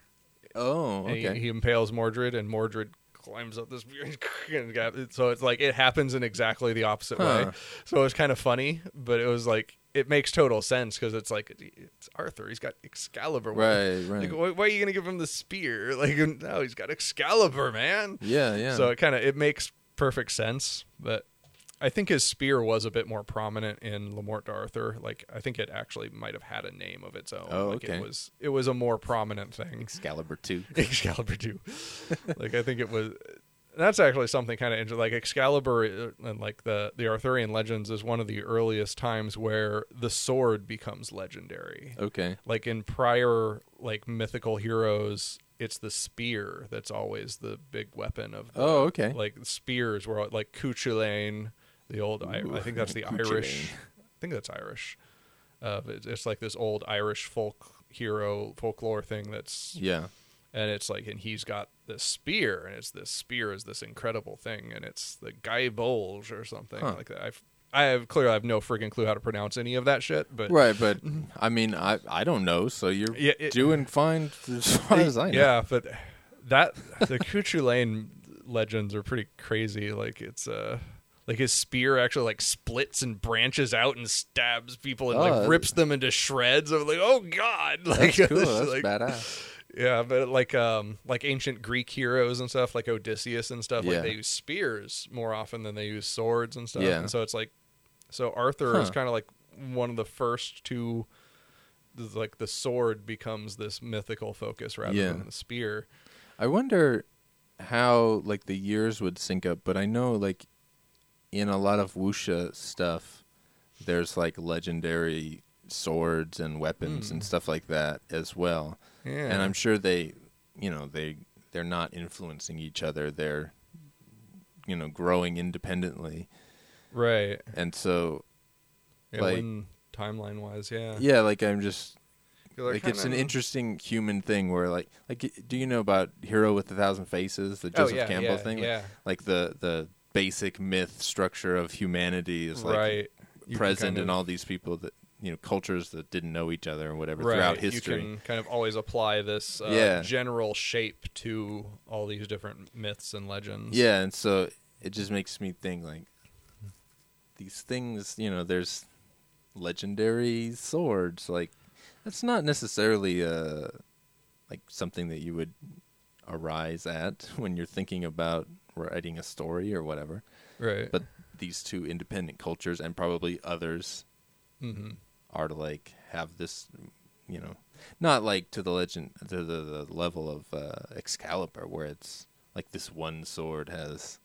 oh, and he- okay. he, impales Mordred, and Mordred climbs up this. and got- So it's like it happens in exactly the opposite way. So it was kind of funny, but it was like it makes total sense because it's like it's Arthur. He's got Excalibur. Right, right. Like, why, why are you gonna give him the spear? Like, no, he's got Excalibur, man. yeah, yeah. So it kind of it makes perfect sense, but. I think his spear was a bit more prominent in Le Morte D'Arthur. Like I think it actually might have had a name of its own. Oh, like okay. It was it was a more prominent thing. Excalibur two. Excalibur 2. like I think it was that's actually something kind of interesting. Like Excalibur uh, and like the the Arthurian legends is one of the earliest times where the sword becomes legendary. Okay. Like in prior like mythical heroes, it's the spear that's always the big weapon of. The, Oh, okay. Like spears were like Cuchulainn, the old. I, I think that's the Irish. I think that's Irish. Uh, it's, it's like this old Irish folk hero folklore thing that's Yeah. and it's like and he's got this spear and it's this spear is this incredible thing and it's the guy bulge or something Huh. like that i've i have clearly I have no freaking clue how to pronounce any of that shit but Right, but I mean, I I don't know, so you're Yeah, it- doing fine as far as I know. yeah but that the Cuchulainn legends are pretty crazy like it's uh like his spear actually like splits and branches out and stabs people and Oh, like rips them into shreds. I'm like, oh god, like That's cool. That's like- badass. Yeah, but like um like ancient Greek heroes and stuff, like Odysseus and stuff, Yeah. like they use spears more often than they use swords and stuff. Yeah. And so it's like so Arthur is kind of like one of the first to like the sword becomes this mythical focus rather Yeah. than the spear. I wonder how like the years would sync up, but I know like in a lot of wuxia stuff, there's like legendary swords and weapons and stuff like that as well. Yeah, And I'm sure they, you know, they they're not influencing each other. They're you know growing independently, right. and so Yeah, like- timeline wise, yeah, yeah, like I'm just like it's an interesting human thing where like like do you know about Hero with a Thousand Faces, the Oh, Joseph yeah, Campbell yeah, thing? Yeah, like the the basic myth structure of humanity is like right. Present kind in all these people that you know cultures that didn't know each other or whatever right. throughout history. You can kind of always apply this uh, Yeah. general shape to all these different myths and legends. Yeah, and so it just makes me think like these things, you know, there's legendary swords like that's not necessarily uh like something that you would arise at when you're thinking about writing a story or whatever. right. But these two independent cultures and probably others hmm are to like have this you know not like to the legend to the, the level of uh, excalibur where it's like this one sword has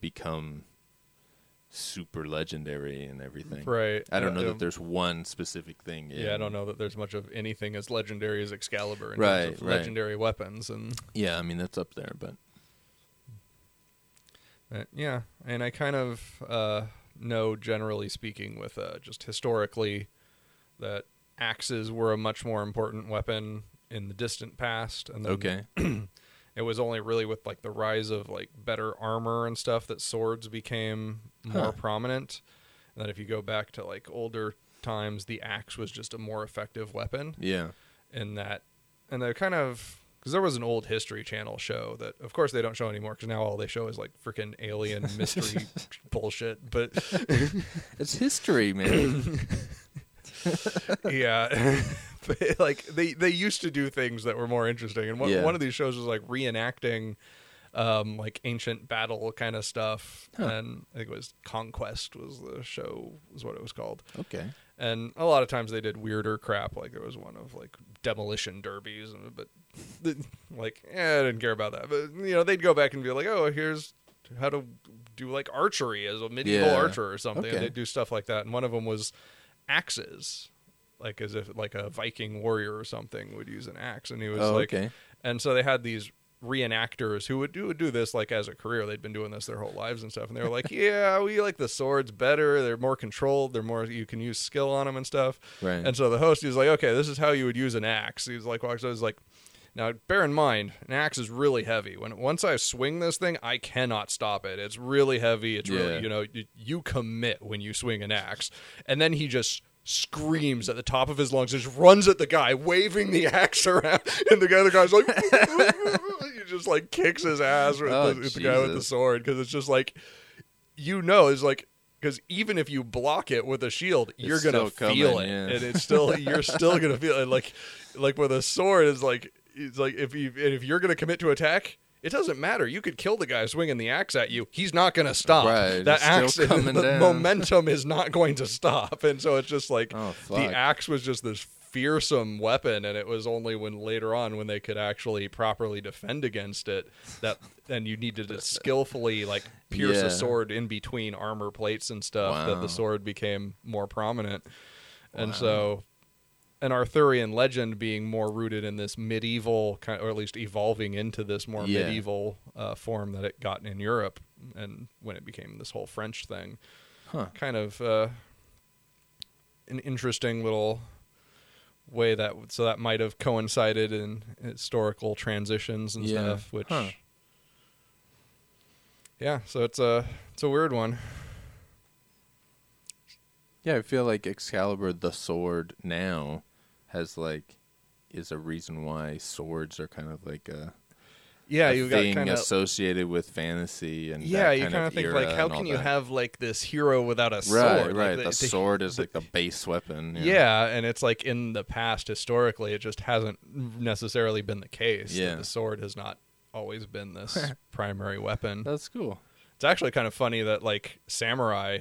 become super legendary and everything right. i don't know um, that there's one specific thing Yeah, I don't know that there's much of anything as legendary as Excalibur in Right, terms of right. legendary weapons and yeah i mean that's up there but Uh, yeah, and I kind of uh, know, generally speaking, with uh, just historically, that axes were a much more important weapon in the distant past. And then okay it was only really with like the rise of like better armor and stuff that swords became more Huh. prominent. And that if you go back to like older times, the axe was just a more effective weapon yeah in that and they're kind of because there was an old history channel show that of course they don't show anymore because now all they show is like freaking alien mystery bullshit but it's history man yeah but, like they they used to do things that were more interesting and one, Yeah. one of these shows was like reenacting um like ancient battle kind of stuff Huh. and i think it was conquest was the show was what it was called okay and a lot of times they did weirder crap. Like there was one of like demolition derbies, and- but the, like eh, I didn't care about that. But you know they'd go back and be like, oh, here's how to do like archery as a medieval Yeah. archer or something. Okay. And they'd do stuff like that. And one of them was axes, like as if like a Viking warrior or something would use an axe, and he was oh like, okay and so they had these reenactors who would do, would do this like as a career. They'd been doing this their whole lives and stuff. And they were like, "Yeah, we like the swords better. They're more controlled. They're more you can use skill on them and stuff." right And so the host was like, "Okay, this is how you would use an axe." He was like, "Well, so I was like." Now, bear in mind, an axe is really heavy. When once I swing this thing, I cannot stop it. It's really heavy. It's Yeah. really, you know, you, you commit when you swing an axe. And then he just screams at the top of his lungs, just runs at the guy, waving the axe around, and the guy, the guy's like, he just like kicks his ass with, Oh, the, with the guy with the sword because it's just like, you know, it's like. Because even if you block it with a shield, you're gonna feel coming, it, yeah. and it's still you're still gonna feel it. Like, like with a sword, is like it's like if you and if you're gonna commit to attack, it doesn't matter. You could kill the guy swinging the axe at you. He's not gonna stop. Right, That axe, the down. momentum is not going to stop, and so it's just like Oh, the axe was just this fearsome weapon, and it was only when later on when they could actually properly defend against it that then you needed to skillfully like pierce Yeah. a sword in between armor plates and stuff that the sword became more prominent, and Wow. so an Arthurian legend being more rooted in this medieval kind, or at least evolving into this more Yeah. medieval uh, form that it got in Europe, and when it became this whole French thing, Huh. kind of uh, an interesting little way that so that might have coincided in historical transitions and Yeah. stuff. Which, Huh. yeah, so it's a it's a weird one. Yeah, I feel like Excalibur, the sword now, has like is a reason why swords are kind of like a, Yeah, you got thing kind of associated with fantasy and yeah, that you kind of think like how can you that. have like this hero without a right, sword? right? Like, the, sword is like the base weapon. Yeah. and it's like in the past historically, it just hasn't necessarily been the case. that Yeah. the sword has not always been this primary weapon. that's cool. It's actually kind of funny that like samurai,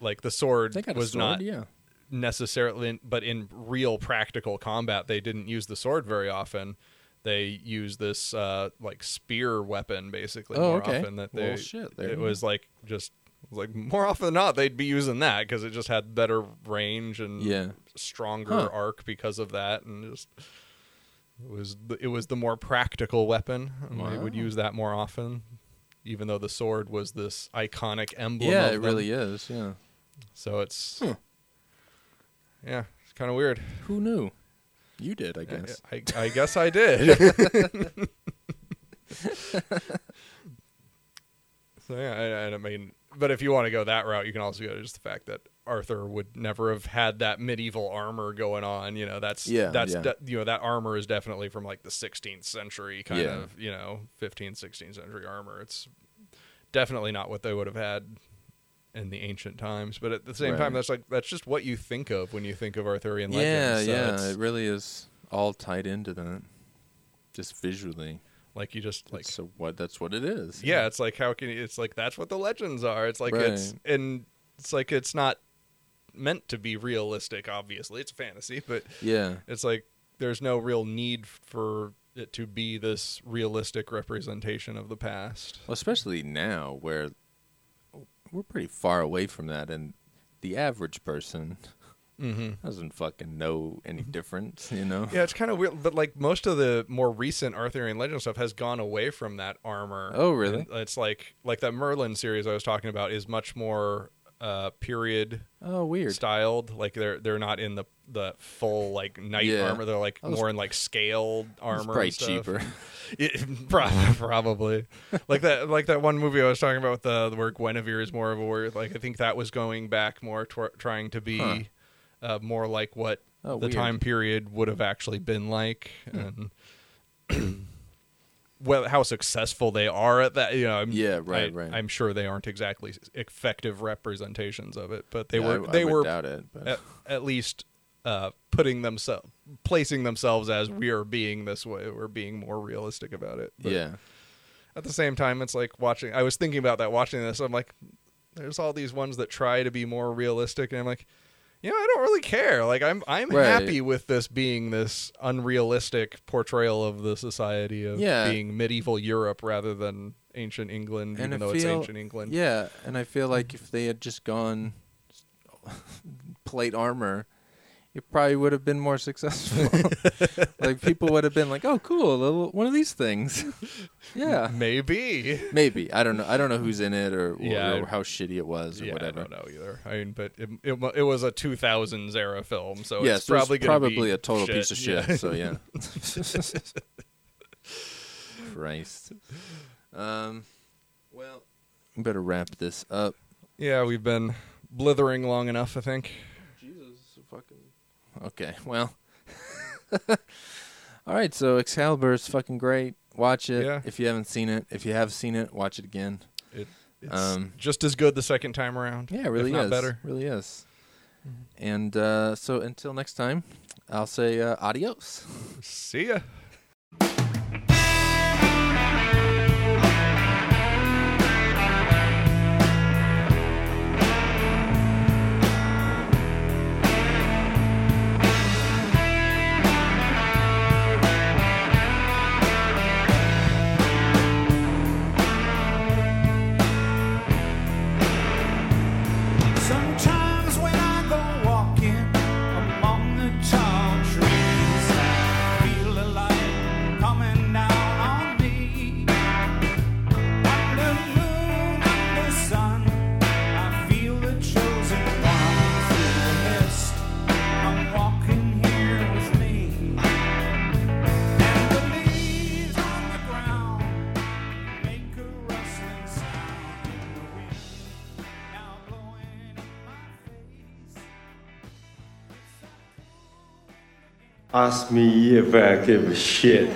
like the sword was sword, not yeah. Necessarily, but in real practical combat, they didn't use the sword very often. They used this uh, like spear weapon basically Oh, more okay. often. That Well, they shit, there it you was like just like more often than not they'd be using that because it just had better range and Yeah. stronger Huh. arc because of that, and just it was the, it was the more practical weapon. And They would use that more often, even though the sword was this iconic emblem. yeah, it them. really is. Yeah. So it's Huh. Yeah, it's kind of weird. Who knew? You did, I guess. I, I guess I did. so yeah, I, I mean, but if you want to go that route, you can also go to just the fact that Arthur would never have had that medieval armor going on. You know, that's Yeah, that's yeah. de- you know that armor is definitely from like the 16th century kind Yeah. of you know 15th 16th century armor. It's definitely not what they would have had in the ancient times. But at the same time, that's like that's just what you think of when you think of Arthurian yeah, legends. so yeah. It really is all tied into that, just visually. like you just like so, what? That's what it is. yeah it's like how can you, it's like that's what the legends are it's like it's and it's like it's not meant to be realistic obviously it's a fantasy but Yeah. it's like there's no real need for it to be this realistic representation of the past Well, especially now where we're pretty far away from that, and the average person mm-hmm. doesn't fucking know any difference, you know? yeah it's kind of weird but like most of the more recent arthurian legend stuff has gone away from that armor Oh, really? And it's like like that merlin series i was talking about is much more uh period Oh, weird. styled. Like they're they're not in the the full like knight Yeah. armor. They're like was- more in like scaled armor. probably cheaper. It, prob- probably like that like that one movie I was talking about with the where Guinevere is more of a word. Like I think that was going back more toward trying to be Huh. uh, more like what Oh, the weird. time period would have actually been like. And well, how successful they are at that, you know. I'm, Yeah, right, I- right. I'm sure they aren't exactly effective representations of it, but they Yeah, were I, they I were it, at, at least uh, putting themselves placing themselves as we are being this way we're being more realistic about it But yeah. at the same time it's like watching i was thinking about that watching this i'm like there's all these ones that try to be more realistic and i'm like you know i don't really care like i'm i'm Right. happy with this being this unrealistic portrayal of the society of Yeah. being medieval europe rather than ancient england And even I though it's ancient england Yeah, and I feel like if they had just gone plate armor, it probably would have been more successful. like people would have been like, "Oh, cool, a little, one of these things." yeah, maybe maybe. I don't know. I don't know who's in it or, or, Yeah. or how shitty it was or yeah, whatever. I don't know either. I mean, but it, it, it was a 2000s era film, so yes, it's probably probably a total shit. piece of shit. Yeah. So yeah. Christ. Um. Well, we better wrap this up. yeah, we've been blithering long enough, I think. Okay, well. All right, so Excalibur is fucking great. Watch it Yeah. if you haven't seen it. If you have seen it, watch it again. It, it's Um, just as good the second time around. Yeah, it really if not is. better. Really is. And uh, so until next time, I'll say uh, adios. See ya. Ask me if I give a shit.